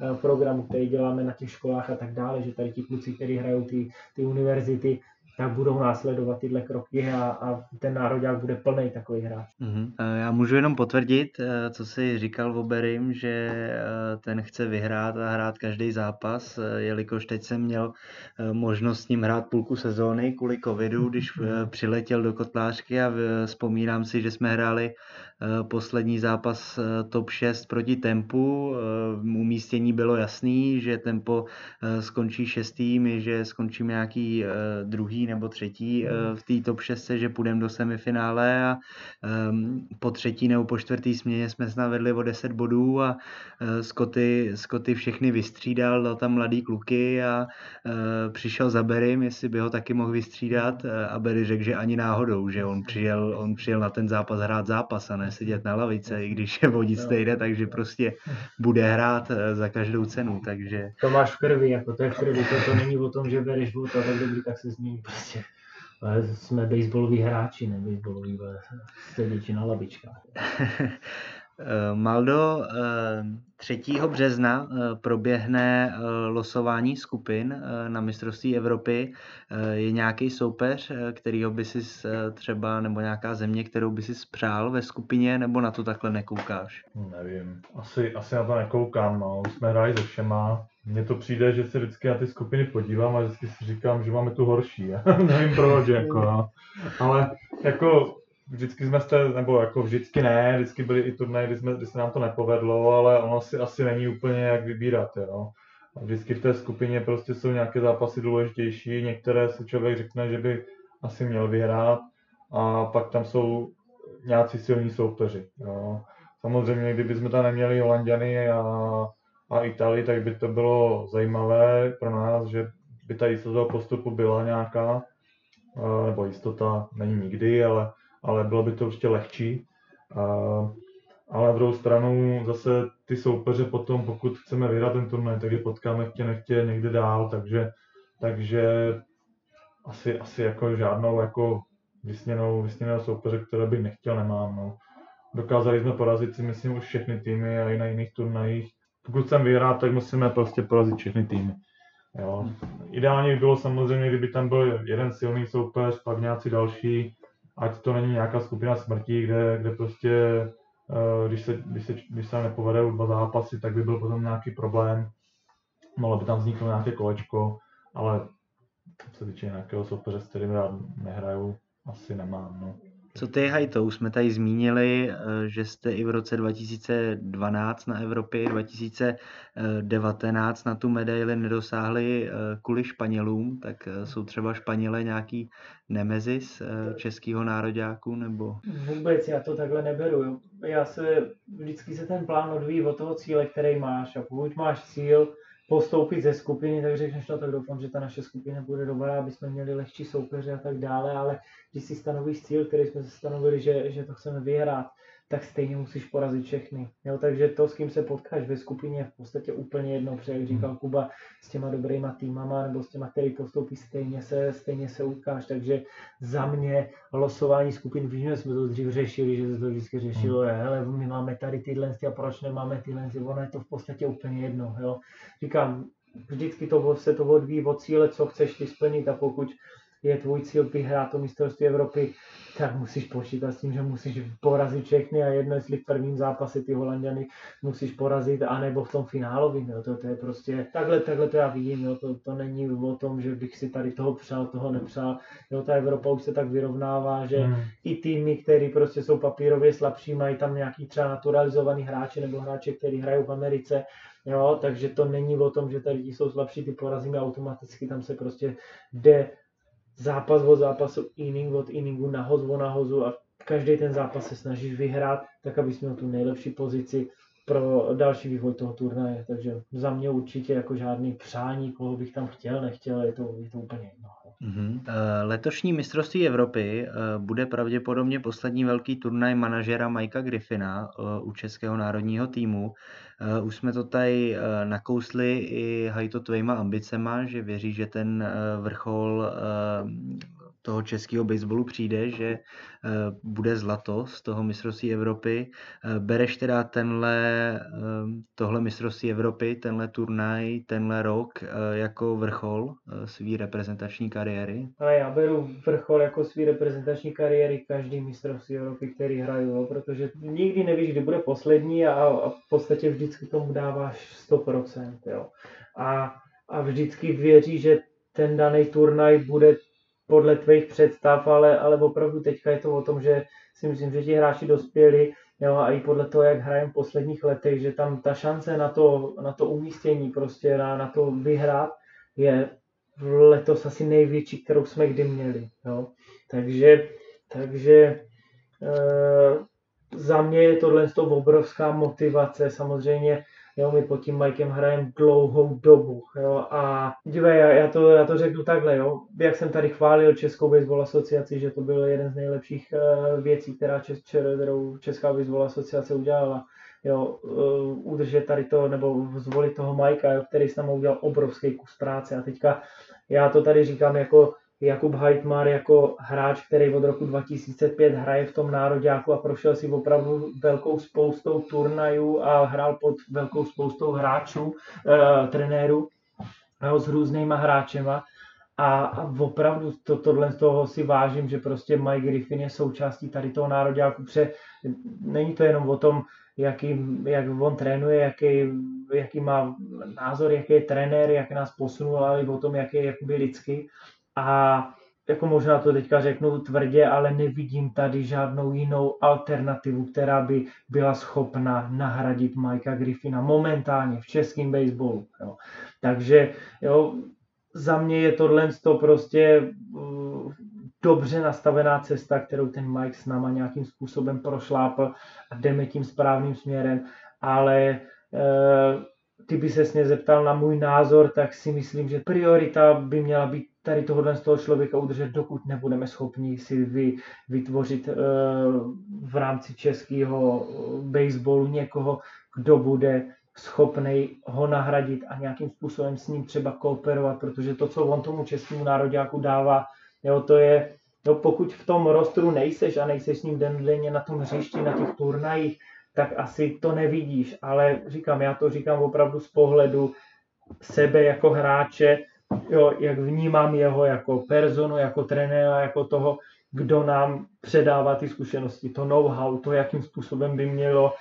eh, programu, který děláme na těch školách a tak dále, že tady ti kluci, kteří hrajou ty, ty univerzity, tak budou následovat tyhle kroky a, a ten národák bude plný takových hráčů. Mhm. Eh, Já můžu jenom potvrdit, eh, co jsi říkal o Berim, že eh, ten chce vyhrát a hrát každý zápas, jelikož teď jsem měl možnost s ním hrát půlku sezóny kvůli covidu, když přiletěl do Kotlářky a v- vzpomínám si, že jsme hráli poslední zápas top 6 proti Tempu. Umístění bylo jasný, že Tempo skončí šestý, my, že skončíme nějaký eh, druhý nebo třetí eh, v té top 6, že půjdeme do semifinále a um, po třetí nebo po čtvrtý směně jsme snad vedli o 10 bodů a uh, Scotty, Scotty všechny vystřídal, dal tam mladý kluky a uh, přišel za Berim, jestli by ho taky mohl vystřídat a Berry řekl, že ani náhodou, že on přijel, on přijel na ten zápas hrát zápas a ne sedět na lavice, i když je vodit stejně, takže prostě bude hrát za každou cenu, takže To máš v krvi, jako to je v krvi, to, to není o tom, že bereš budu to tak dobrý, tak se změní prostě. Ale jsme baseballoví hráči, ne baseballoví ale sediči na labičkách. Eh, Maldo, eh, 3. března eh, proběhne eh, losování skupin eh, na mistrovství Evropy. Eh, Je nějaký soupeř, eh, kterýho by si třeba, nebo nějaká země, kterou by si přál ve skupině, nebo na to takhle nekoukáš? Nevím, asi, asi na to nekoukám, no. Už jsme hráli se všema. Mně to přijde, že se vždycky na ty skupiny podívám a vždycky si říkám, že máme tu horší. Nevím proč, jako, no. Ale jako vždycky jsme se, nebo jako vždycky ne, vždycky byly i turnaje, kdy, jsme, kdy se nám to nepovedlo, ale ono si asi není úplně jak vybírat, jo. A Vždycky v té skupině prostě jsou nějaké zápasy důležitější, některé si člověk řekne, že by asi měl vyhrát a pak tam jsou nějací silní soupeři. Jo. Samozřejmě, kdybychom tam neměli Holanděny a, a Itálii, tak by to bylo zajímavé pro nás, že by ta jistota postupu byla nějaká, nebo jistota není nikdy, ale, ale bylo by to určitě lehčí. Eh, Ale na druhou stranu zase ty soupeře potom, pokud chceme vyhrát ten turnaj, tak je potkáme chtě nechtě někde dál, takže, takže asi, asi jako žádnou jako vysněnou, vysněného soupeře, které bych nechtěl, nemám. No. Dokázali jsme porazit si myslím už všechny týmy a i na jiných turnajích. Pokud chceme vyhrát, tak musíme prostě porazit všechny týmy. Jo. Ideálně by bylo samozřejmě, kdyby tam byl jeden silný soupeř, pak nějací další, ať to není nějaká skupina smrti, kde, kde prostě, eh, když se, když se, když se nepovedou dva zápasy, tak by byl potom nějaký problém. Mohlo by tam vzniknout nějaké kolečko, ale co se týče nějakého soupeře, s kterým já nehraju, asi nemám. No. Co ty? Už jsme tady zmínili, eh, že jste i v roce 2012 na Evropě, 2019 na tu medaili nedosáhli eh, kvůli Španělům, tak eh, jsou třeba Španělé nějaký nemezis českého nároďáku, nebo? Vůbec, já to takhle neberu. Jo. Já se, vždycky se ten plán odvíjí od toho cíle, který máš a pokud máš cíl, postoupit ze skupiny, tak řekneš, no tak doufám, že ta naše skupina bude dobrá, aby jsme měli lehčí soupeře a tak dále, ale když si stanovíš cíl, který jsme si stanovili, že, že to chceme vyhrát, tak stejně musíš porazit všechny. Jo, takže to, s kým se potkáš ve skupině, je v podstatě úplně jedno, protože jak říkal Kuba, s těma dobrýma týmama nebo s těma, který postoupí, stejně se, stejně se utkáš. Takže za mě losování skupin, vím, že jsme to dřív řešili, že se to vždycky řešilo, je, hele, my máme tady tyhle a proč nemáme tyhle, ono je to v podstatě úplně jedno. Jo. Říkám, vždycky to se to odvíjí od cíle, co chceš ty splnit a pokud je tvůj cíl vyhrát to mistrovství Evropy, tak musíš počítat s tím, že musíš porazit všechny a jedno, jestli v prvním zápase ty Holandiany musíš porazit, anebo v tom finálovém, jo, to, to je prostě, takhle, takhle to já vidím, jo, to, to není o tom, že bych si tady toho přál, toho nepřál, jo, ta Evropa už se tak vyrovnává, že hmm. i týmy, které prostě jsou papírově slabší, mají tam nějaký třeba naturalizovaný hráče nebo hráče, kteří hrají v Americe, jo, takže to není o tom, že tady jsou slabší, ty porazíme automaticky, tam se prostě jde zápas od zápasu, inning od inningu, nahoz od nahozu a každý ten zápas se snažíš vyhrát, tak abys měl tu nejlepší pozici pro další vývoj toho turnaje. Takže za mě určitě jako žádný přání, koho bych tam chtěl, nechtěl, je to, je to úplně jedno. Mm-hmm. Letošní mistrovství Evropy eh, bude pravděpodobně poslední velký turnaj manažera Mikea Griffina eh, u českého národního týmu. Už jsme to tady nakousli i hajto tvýma ambicema, že věří, že ten vrchol toho českého baseballu přijde, že eh, bude zlato z toho mistrovství Evropy. Eh, bereš teda tenhle, eh, tohle mistrovství Evropy, tenhle turnaj, tenhle rok jako vrchol své reprezentační kariéry? Ale já beru vrchol jako své reprezentační kariéry každý mistrovství Evropy, který hraju, jo, protože nikdy nevíš, kdy bude poslední a, a v podstatě vždycky tomu dáváš 100%. Jo. A, a vždycky věří, že ten daný turnaj bude podle tvých představ, ale, ale opravdu teďka je to o tom, že si myslím, že ti hráči dospěli jo, a i podle toho, jak hrajeme v posledních letech, že tam ta šance na to, na to umístění, prostě na, na to vyhrát, je letos asi největší, kterou jsme kdy měli. Jo. Takže, takže e, za mě je tohle obrovská motivace. Samozřejmě Jo, my pod tím Mikem hrajeme dlouhou dobu. Jo, a dívej, já, já, to, já to řeknu takhle, jo. Jak jsem tady chválil Českou baseball asociaci, že to byl jeden z nejlepších uh, věcí, která Čes, kterou Česká baseball asociace udělala. Jo, uh, udržet tady to, nebo zvolit toho Majka, jo, který s námi udělal obrovský kus práce. A teďka já to tady říkám jako Jakub Heitmar jako hráč, který od roku 2005 hraje v tom nároďáku a prošel si opravdu velkou spoustou turnajů a hrál pod velkou spoustou hráčů, e, trenérů e, s různýma hráčema. A, a opravdu to, tohle z toho si vážím, že prostě Mike Griffin je součástí tady toho nároďáku, protože není to jenom o tom, jaký, jak on trénuje, jaký, jaký má názor, jaký je trenér, jak nás posunul, ale i o tom, jaký je jakoby lidský. A jako možná to teďka řeknu tvrdě, ale nevidím tady žádnou jinou alternativu, která by byla schopna nahradit Mikea Griffina momentálně v českém baseballu. Jo. Takže jo, za mě je tohle to prostě uh, dobře nastavená cesta, kterou ten Mike s náma nějakým způsobem prošlápl a jdeme tím správným směrem, ale uh, ty by se mě zeptal na můj názor, tak si myslím, že priorita by měla být tady tohohle z toho člověka udržet, dokud nebudeme schopni si vy, vytvořit uh, v rámci českého baseballu někoho, kdo bude schopný ho nahradit a nějakým způsobem s ním třeba kooperovat, protože to, co on tomu českému nároďáku dává, jo, to je, jo, pokud v tom rostru nejseš a nejseš s ním denně na tom hřišti, na těch turnajích, tak asi to nevidíš, ale říkám, já to říkám opravdu z pohledu sebe jako hráče, jo, jak vnímám jeho jako personu, jako trenéra, jako toho, kdo nám předává ty zkušenosti, to know-how, to, jakým způsobem by mělo,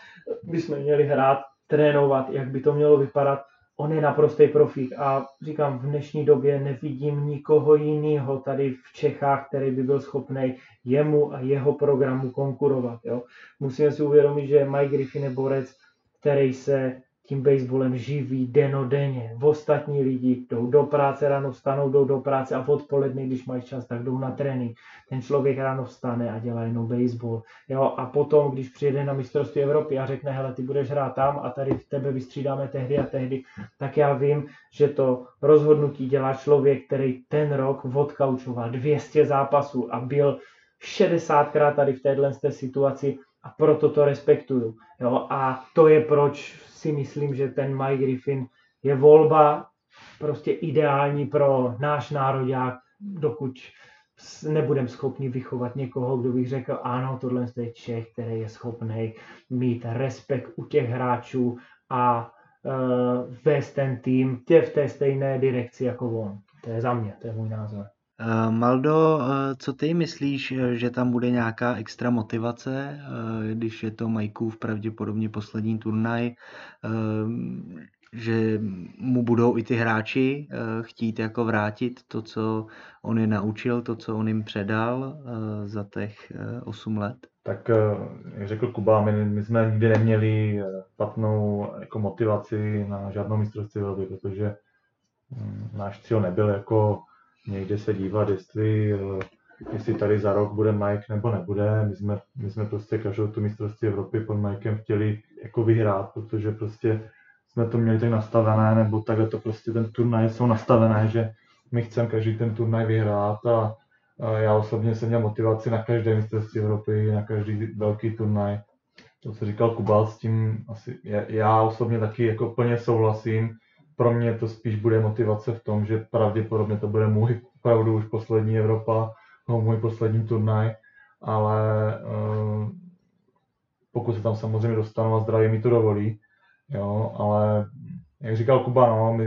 by jsme měli hrát, trénovat, jak by to mělo vypadat on je naprostý profík a říkám, v dnešní době nevidím nikoho jiného tady v Čechách, který by byl schopný jemu a jeho programu konkurovat. Jo. Musíme si uvědomit, že Mike Griffin je borec, který se tím baseballem živí denodenně. V ostatní lidi jdou do práce, ráno vstanou, jdou do práce a odpoledne, když mají čas, tak jdou na trénink. Ten člověk ráno vstane a dělá jenom baseball. Jo? A potom, když přijede na mistrovství Evropy a řekne, hele, ty budeš hrát tam a tady v tebe vystřídáme tehdy a tehdy, tak já vím, že to rozhodnutí dělá člověk, který ten rok odkaučoval 200 zápasů a byl 60krát tady v téhle situaci a proto to respektuju. Jo? A to je proč si myslím, že ten Mike Griffin je volba prostě ideální pro náš národák, dokud nebudeme schopni vychovat někoho, kdo bych řekl, ano, tohle je Čech, který je schopný mít respekt u těch hráčů a uh, vést ten tým tě v té stejné direkci jako on. To je za mě, to je můj názor. Uh, Maldo, uh, co ty myslíš, že tam bude nějaká extra motivace, když je to Majkův pravděpodobně poslední turnaj, že mu budou i ty hráči chtít jako vrátit to, co on je naučil, to, co on jim předal za těch 8 let? Tak jak řekl Kuba, my, my jsme nikdy neměli platnou jako motivaci na žádnou mistrovství protože hm, náš cíl nebyl jako někde se dívat, jestli, eh, jestli tady za rok bude Mike nebo nebude. My jsme, my jsme prostě každou tu mistrovství Evropy pod Mikem chtěli jako vyhrát, protože prostě jsme to měli tak nastavené, nebo takhle to prostě ten turnaj jsou nastavené, že my chceme každý ten turnaj vyhrát a, a já osobně jsem měl motivaci na každé mistrovství Evropy, na každý velký turnaj. To, co říkal Kubal, s tím asi já osobně taky jako plně souhlasím pro mě to spíš bude motivace v tom, že pravděpodobně to bude můj opravdu už poslední Evropa, no, můj poslední turnaj, ale uh, pokud se tam samozřejmě dostanu a zdraví mi to dovolí, jo, ale jak říkal Kuba, no, my,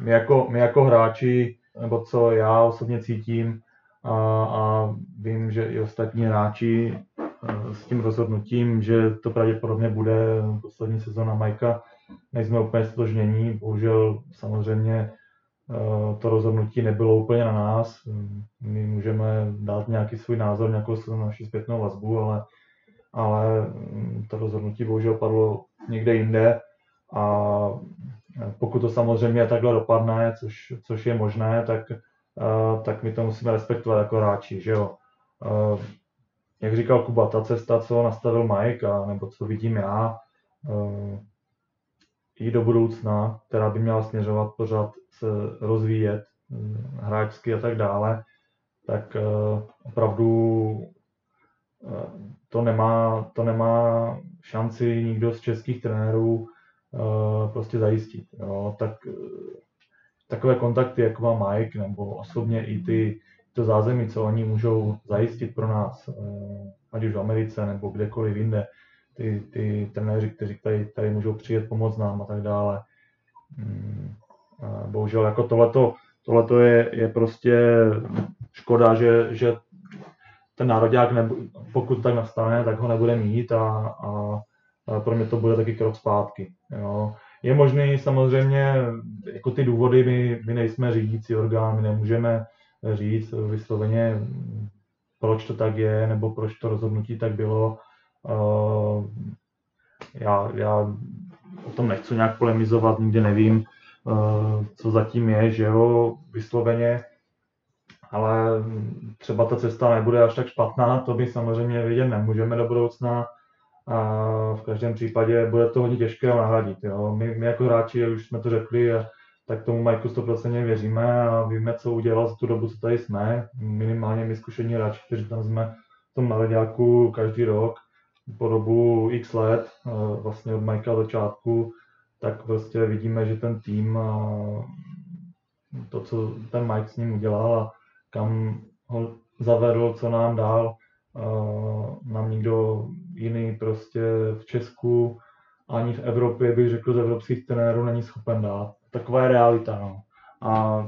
my, jako, my jako hráči, nebo co já osobně cítím a, a vím, že i ostatní hráči uh, s tím rozhodnutím, že to pravděpodobně bude poslední sezóna Majka, nejsme úplně stotožnění. Bohužel samozřejmě eh, to rozhodnutí nebylo úplně na nás. My můžeme dát nějaký svůj názor, nějakou naši zpětnou vazbu, ale, ale mm, to rozhodnutí bohužel padlo někde jinde a pokud to samozřejmě takhle dopadne, což, což je možné, tak, eh, tak my to musíme respektovat jako hráči, že jo. Eh, jak říkal Kuba, ta cesta, co nastavil Mike, a, nebo co vidím já, i do budoucna, která by měla směřovat pořád se rozvíjet hm, hráčsky a tak dále, tak eh, opravdu eh, to nemá, to nemá šanci nikdo z českých trenérů eh, prostě zajistit. Jo. Tak, takové kontakty, jako má Mike, nebo osobně i ty, to zázemí, co oni můžou zajistit pro nás, ať už v Americe nebo kdekoliv jinde, ty, ty trenéři, kteří tady, tady můžou přijet pomoct nám a tak dále. A bohužel jako tohleto, tohleto je, je prostě škoda, že, že ten národák, pokud tak nastane, tak ho nebude mít a, a, a pro mě to bude taky krok zpátky. Jo. Je možný samozřejmě, jako ty důvody, my, my nejsme řídící orgán, my nemůžeme říct vysloveně, proč to tak je, nebo proč to rozhodnutí tak bylo. Uh, já, já o tom nechci nějak polemizovat, nikdy nevím, uh, co zatím je, že jo, vysloveně, ale třeba ta cesta nebude až tak špatná, to by samozřejmě vědět nemůžeme do budoucna. A v každém případě bude to hodně těžké nahradit. Jo. My, my jako hráči, už jsme to řekli, tak tomu Majku 100% věříme a víme, co udělal za tu dobu, co tady jsme. Minimálně my zkušení hráči, kteří tam jsme v tom každý rok, po dobu x let, eh, vlastně od Mikea začátku, tak prostě vidíme, že ten tým a to, co ten Mike s ním udělal a kam ho zavedl, co nám dal, nám nikdo jiný prostě v Česku ani v Evropě, bych řekl, z evropských trenérů není schopen dát. Taková je realita. No. A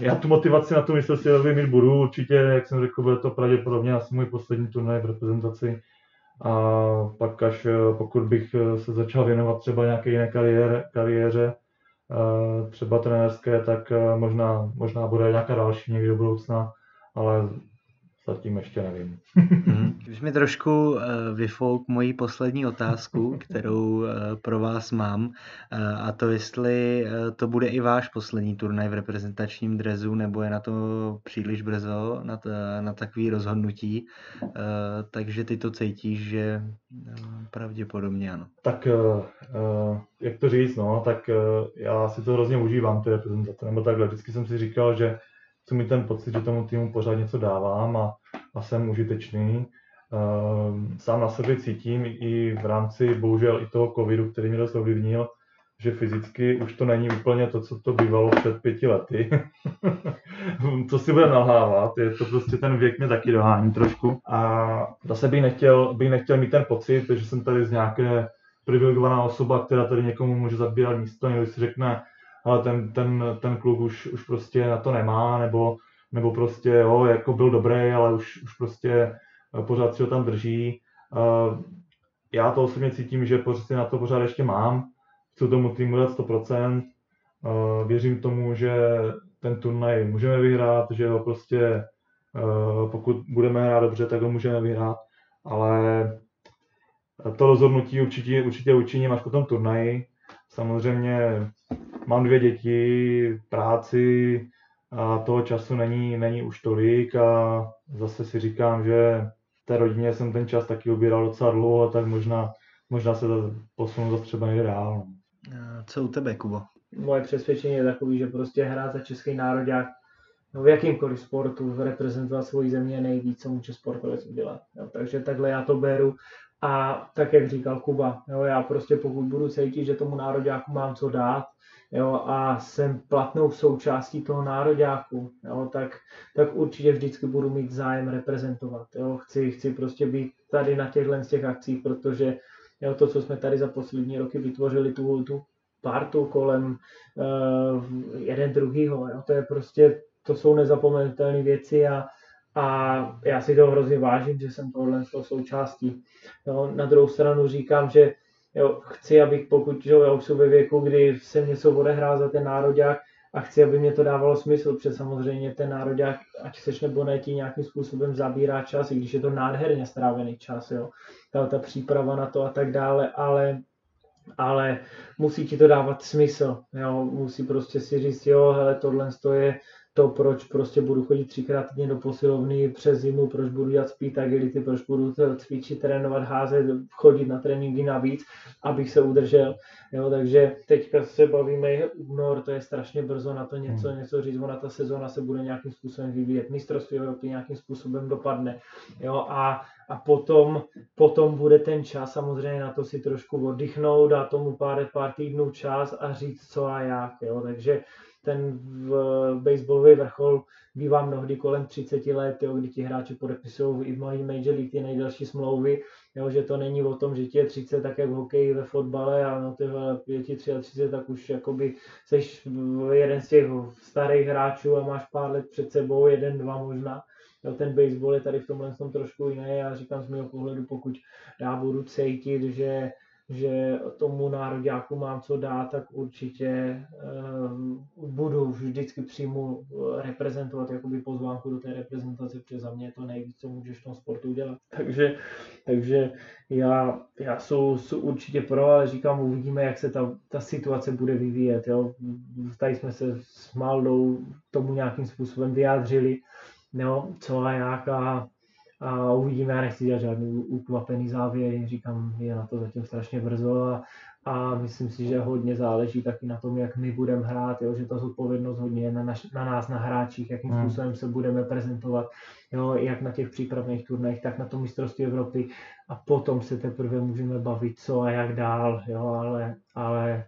já tu motivaci na tu mistrovství mít budu. Určitě, jak jsem řekl, bude to pravděpodobně asi můj poslední turnaj v reprezentaci a pak až pokud bych se začal věnovat třeba nějaké jiné kariéře, kariéře eh, třeba trenérské, tak eh, možná, možná bude nějaká další někdy do budoucna, ale zatím ještě nevím. Mhm. Už mi trošku eh, vyfouk moji poslední otázku, kterou eh, pro vás mám, eh, a to jestli to bude i váš poslední turnaj v reprezentačním drezu, nebo je na to příliš brzo, na, na takový rozhodnutí, takže ty to cítíš, že pravděpodobně ano. Tak jak to říct, no, tak já si to hrozně užívám, ty reprezentace, nebo takhle, vždycky jsem si říkal, že chci mít ten pocit, že tomu týmu pořád něco dávám a, a jsem užitečný. Ehm, sám na sobě cítím i v rámci bohužel i toho covidu, který mě dost ovlivnil, že fyzicky už to není úplně to, co to bývalo před pěti lety. co si bude nalhávat, je to prostě ten věk mě taky dohání trošku. A zase bych nechtěl, bych nechtěl mít ten pocit, že jsem tady z nějaké privilegovaná osoba, která tady někomu může zabírat místo, někdo si řekne, ale ten, ten, ten klub už, už prostě na to nemá, nebo, nebo prostě jo, jako byl dobrý, ale už, už prostě eh, pořád si ho tam drží. Eh, já to osobně cítím, že prostě na to pořád ještě mám. Chci tomu týmu dát 100%. Eh, věřím tomu, že ten turnaj můžeme vyhrát, že ho prostě pokud budeme hrát dobře, tak ho můžeme vyhrát, ale to rozhodnutí určitě, určitě učiním až po tom turnaji. Samozřejmě mám dvě děti, práci a toho času není, není už tolik a zase si říkám, že v té rodině jsem ten čas taky ubíral docela dlouho, tak možná, možná se to posunu zase třeba někde dál. No. Co u tebe, Kubo? Moje přesvědčení je takový, že prostě hrát za český národák no v jakýmkoliv sportu reprezentovat svoji země nejvíc, co může sportovec udělat. Jo, takže takhle já to beru a tak, jak říkal Kuba, jo, já prostě pokud budu cítit, že tomu nároďáku mám co dát, jo, a jsem platnou součástí toho nároďáku, jo, tak, tak určitě vždycky budu mít zájem reprezentovat. Jo. Chci, chci prostě být tady na těchto z těch akcích, protože jo, to, co jsme tady za poslední roky vytvořili, tu, tu partu kolem uh, jeden druhýho, jo, to je prostě, to jsou nezapomenutelné věci a, a já si to hrozně vážím, že jsem tohle součástí. Jo, na druhou stranu říkám, že jo, chci, abych pokud, jo, já už jsou ve věku, kdy se něco odehrá za ten nároďák a chci, aby mě to dávalo smysl, protože samozřejmě ten nároďák, ať seš nebo ne, ti nějakým způsobem zabírá čas, i když je to nádherně strávený čas, jo, ta, ta příprava na to a tak dále, ale ale musí ti to dávat smysl, jo, musí prostě si říct, jo, hele, tohle je to, proč prostě budu chodit třikrát týdně do posilovny přes zimu, proč budu dělat speed agility, proč budu cvičit, trénovat, házet, chodit na tréninky navíc, abych se udržel. Jo, takže teďka se bavíme únor, to je strašně brzo na to něco, hmm. něco říct, ona ta sezóna se bude nějakým způsobem vyvíjet, mistrovství Evropy nějakým způsobem dopadne. Jo, a, a potom, potom bude ten čas samozřejmě na to si trošku oddychnout, dát tomu pár, pár týdnů čas a říct co a jak. Jo, takže ten baseballový vrchol bývá mnohdy kolem 30 let, jo, kdy ti hráči podepisují i mají Major League ty nejdelší smlouvy, jo, že to není o tom, že ti je 30 tak jak v hokeji ve fotbale a no ty je ti 33, tak už jakoby seš jeden z těch starých hráčů a máš pár let před sebou, jeden, dva možná. Jo, ten baseball je tady v tomhle tom trošku jiný a říkám z mého pohledu, pokud já budu cítit, že že tomu nároďáku mám co dát, tak určitě uh, budu vždycky přijmu eh, reprezentovat jakoby pozvánku do té reprezentace, protože za mě je to nejvíc, co můžeš v tom sportu udělat. Takže, takže já, já jsou, jsou určitě pro, ale říkám, uvidíme, jak se ta, ta situace bude vyvíjet. Jo. Tady jsme se s Maldou tomu nějakým způsobem vyjádřili, jo, co a jak a a uvidíme, já nechci dělat žádný ukvapený závěr, říkám, je na to zatím strašně brzo a, a myslím si, že hodně záleží taky na tom, jak my budeme hrát, jo, že ta zodpovědnost hodně je na, naš, na nás, na hráčích, jakým hmm. způsobem se budeme prezentovat, jo, jak na těch přípravných turnajích, tak na tom mistrovství Evropy a potom se teprve můžeme bavit, co a jak dál, jo, ale, ale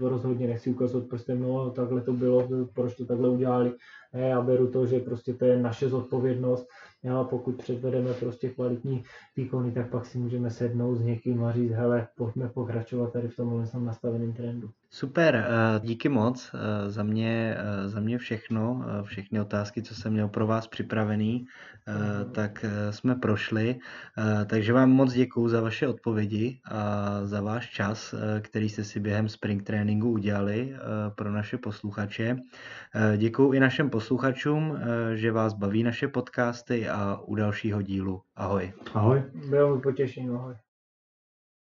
uh, rozhodně nechci ukazovat prstem, no takhle to bylo, proč to takhle udělali, ne, já beru to, že prostě to je naše zodpovědnost, Jo, a pokud předvedeme prostě kvalitní výkony, tak pak si můžeme sednout s někým a říct, hele, pojďme pokračovat tady v tomhle nastaveném trendu. Super, eh, díky moc. Eh, za mě, eh, za mě všechno, všechny otázky, co jsem měl pro vás připravený, tak jsme prošli. Takže vám moc děkuju za vaše odpovědi a za váš čas, který jste si během spring tréninku udělali pro naše posluchače. Děkuju i našim posluchačům, že vás baví naše podcasty a u dalšího dílu. Ahoj. Ahoj. Bylo mi potěšení, ahoj.